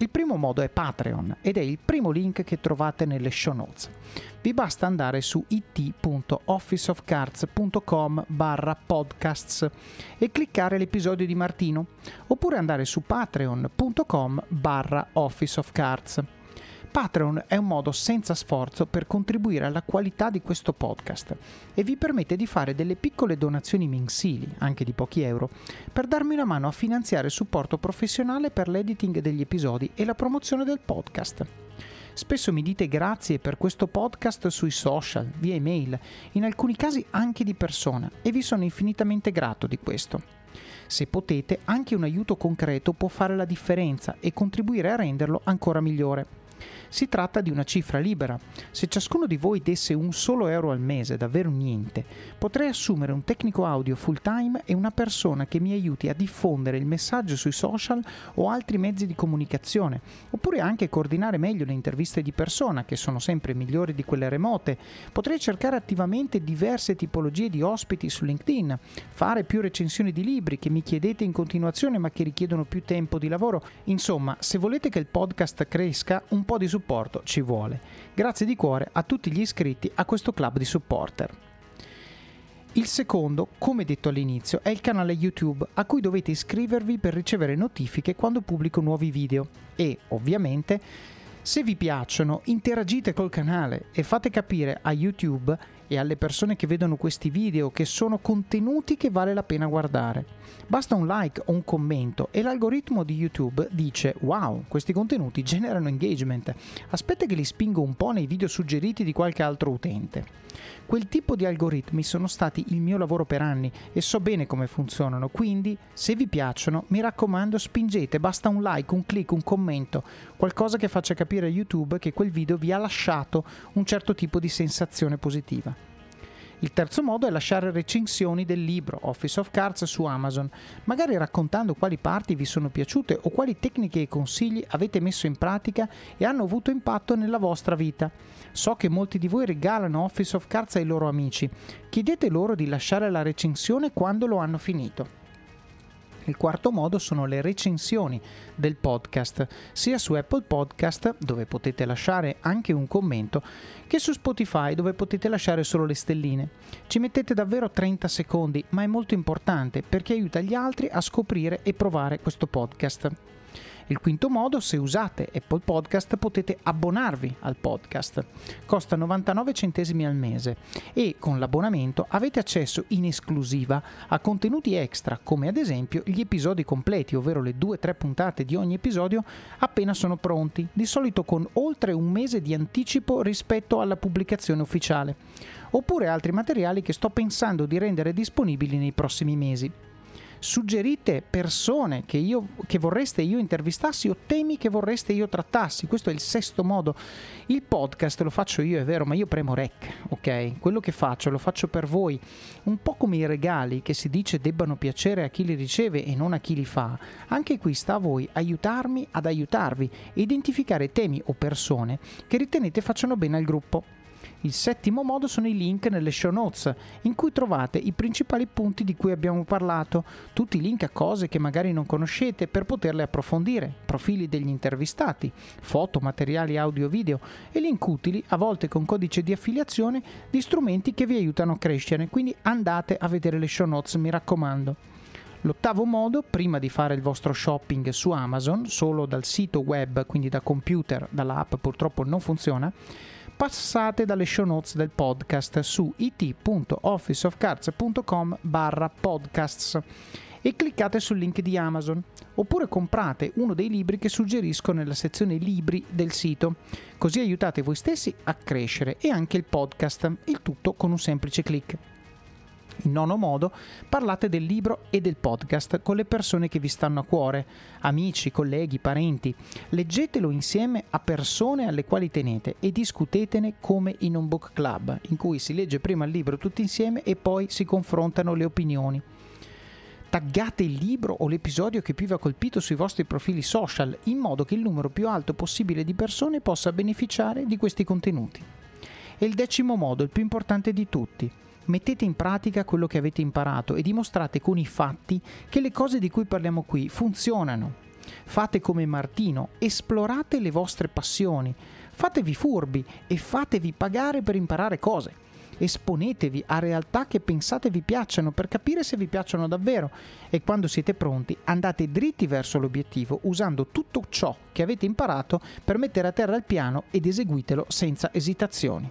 Il primo modo è Patreon ed è il primo link che trovate nelle show notes. Vi basta andare su it.officeofcards.com barra podcasts e cliccare l'episodio di Martino oppure andare su patreon.com barra officeofcards. Patreon è un modo senza sforzo per contribuire alla qualità di questo podcast e vi permette di fare delle piccole donazioni mensili, anche di pochi euro, per darmi una mano a finanziare il supporto professionale per l'editing degli episodi e la promozione del podcast. Spesso mi dite grazie per questo podcast sui social, via email, in alcuni casi anche di persona e vi sono infinitamente grato di questo. Se potete, anche un aiuto concreto può fare la differenza e contribuire a renderlo ancora migliore. Si tratta di una cifra libera. Se ciascuno di voi desse un solo euro al mese, davvero niente, potrei assumere un tecnico audio full time e una persona che mi aiuti a diffondere il messaggio sui social o altri mezzi di comunicazione, oppure anche coordinare meglio le interviste di persona, che sono sempre migliori di quelle remote. Potrei cercare attivamente diverse tipologie di ospiti su LinkedIn, fare più recensioni di libri che mi chiedete in continuazione ma che richiedono più tempo di lavoro. Insomma, se volete che il podcast cresca, un po' di supporto ci vuole. Grazie di cuore a tutti gli iscritti a questo club di supporter. Il secondo, come detto all'inizio, è il canale YouTube a cui dovete iscrivervi per ricevere notifiche quando pubblico nuovi video e, ovviamente, se vi piacciono, interagite col canale e fate capire a YouTube e alle persone che vedono questi video che sono contenuti che vale la pena guardare. Basta un like o un commento e l'algoritmo di YouTube dice wow, questi contenuti generano engagement, aspetta che li spingo un po' nei video suggeriti di qualche altro utente. Quel tipo di algoritmi sono stati il mio lavoro per anni e so bene come funzionano, quindi se vi piacciono mi raccomando spingete, basta un like, un click, un commento, qualcosa che faccia capire a YouTube che quel video vi ha lasciato un certo tipo di sensazione positiva. Il terzo modo è lasciare recensioni del libro Office of Cards su Amazon, magari raccontando quali parti vi sono piaciute o quali tecniche e consigli avete messo in pratica e hanno avuto impatto nella vostra vita. So che molti di voi regalano Office of Cards ai loro amici. Chiedete loro di lasciare la recensione quando lo hanno finito. Il quarto modo sono le recensioni del podcast, sia su Apple Podcast, dove potete lasciare anche un commento, che su Spotify, dove potete lasciare solo le stelline. Ci mettete davvero 30 secondi, ma è molto importante perché aiuta gli altri a scoprire e provare questo podcast. Il quinto modo, se usate Apple Podcast potete abbonarvi al podcast. Costa 99 centesimi al mese e con l'abbonamento avete accesso in esclusiva a contenuti extra come ad esempio gli episodi completi, ovvero le 2-3 puntate di ogni episodio appena sono pronti, di solito con oltre un mese di anticipo rispetto alla pubblicazione ufficiale, oppure altri materiali che sto pensando di rendere disponibili nei prossimi mesi suggerite persone che, io, che vorreste io intervistassi o temi che vorreste io trattassi. Questo è il sesto modo. Il podcast lo faccio io, è vero, ma io premo rec, ok? Quello che faccio lo faccio per voi, un po' come i regali che si dice debbano piacere a chi li riceve e non a chi li fa. Anche qui sta a voi aiutarmi ad aiutarvi e identificare temi o persone che ritenete facciano bene al gruppo. Il settimo modo sono i link nelle show notes, in cui trovate i principali punti di cui abbiamo parlato, tutti i link a cose che magari non conoscete per poterle approfondire, profili degli intervistati, foto, materiali audio-video e link utili, a volte con codice di affiliazione, di strumenti che vi aiutano a crescere, quindi andate a vedere le show notes, mi raccomando. L'ottavo modo, prima di fare il vostro shopping su Amazon, solo dal sito web, quindi da computer, dalla app purtroppo non funziona, passate dalle show notes del podcast su it.officeofcards.com barra podcasts e cliccate sul link di Amazon oppure comprate uno dei libri che suggerisco nella sezione libri del sito così aiutate voi stessi a crescere e anche il podcast il tutto con un semplice clic in nono modo, parlate del libro e del podcast con le persone che vi stanno a cuore, amici, colleghi, parenti. Leggetelo insieme a persone alle quali tenete e discutetene come in un book club, in cui si legge prima il libro tutti insieme e poi si confrontano le opinioni. Taggate il libro o l'episodio che più vi ha colpito sui vostri profili social in modo che il numero più alto possibile di persone possa beneficiare di questi contenuti. E il decimo modo, il più importante di tutti, mettete in pratica quello che avete imparato e dimostrate con i fatti che le cose di cui parliamo qui funzionano. Fate come Martino, esplorate le vostre passioni, fatevi furbi e fatevi pagare per imparare cose. Esponetevi a realtà che pensate vi piacciono per capire se vi piacciono davvero e quando siete pronti andate dritti verso l'obiettivo usando tutto ciò che avete imparato per mettere a terra il piano ed eseguitelo senza esitazioni.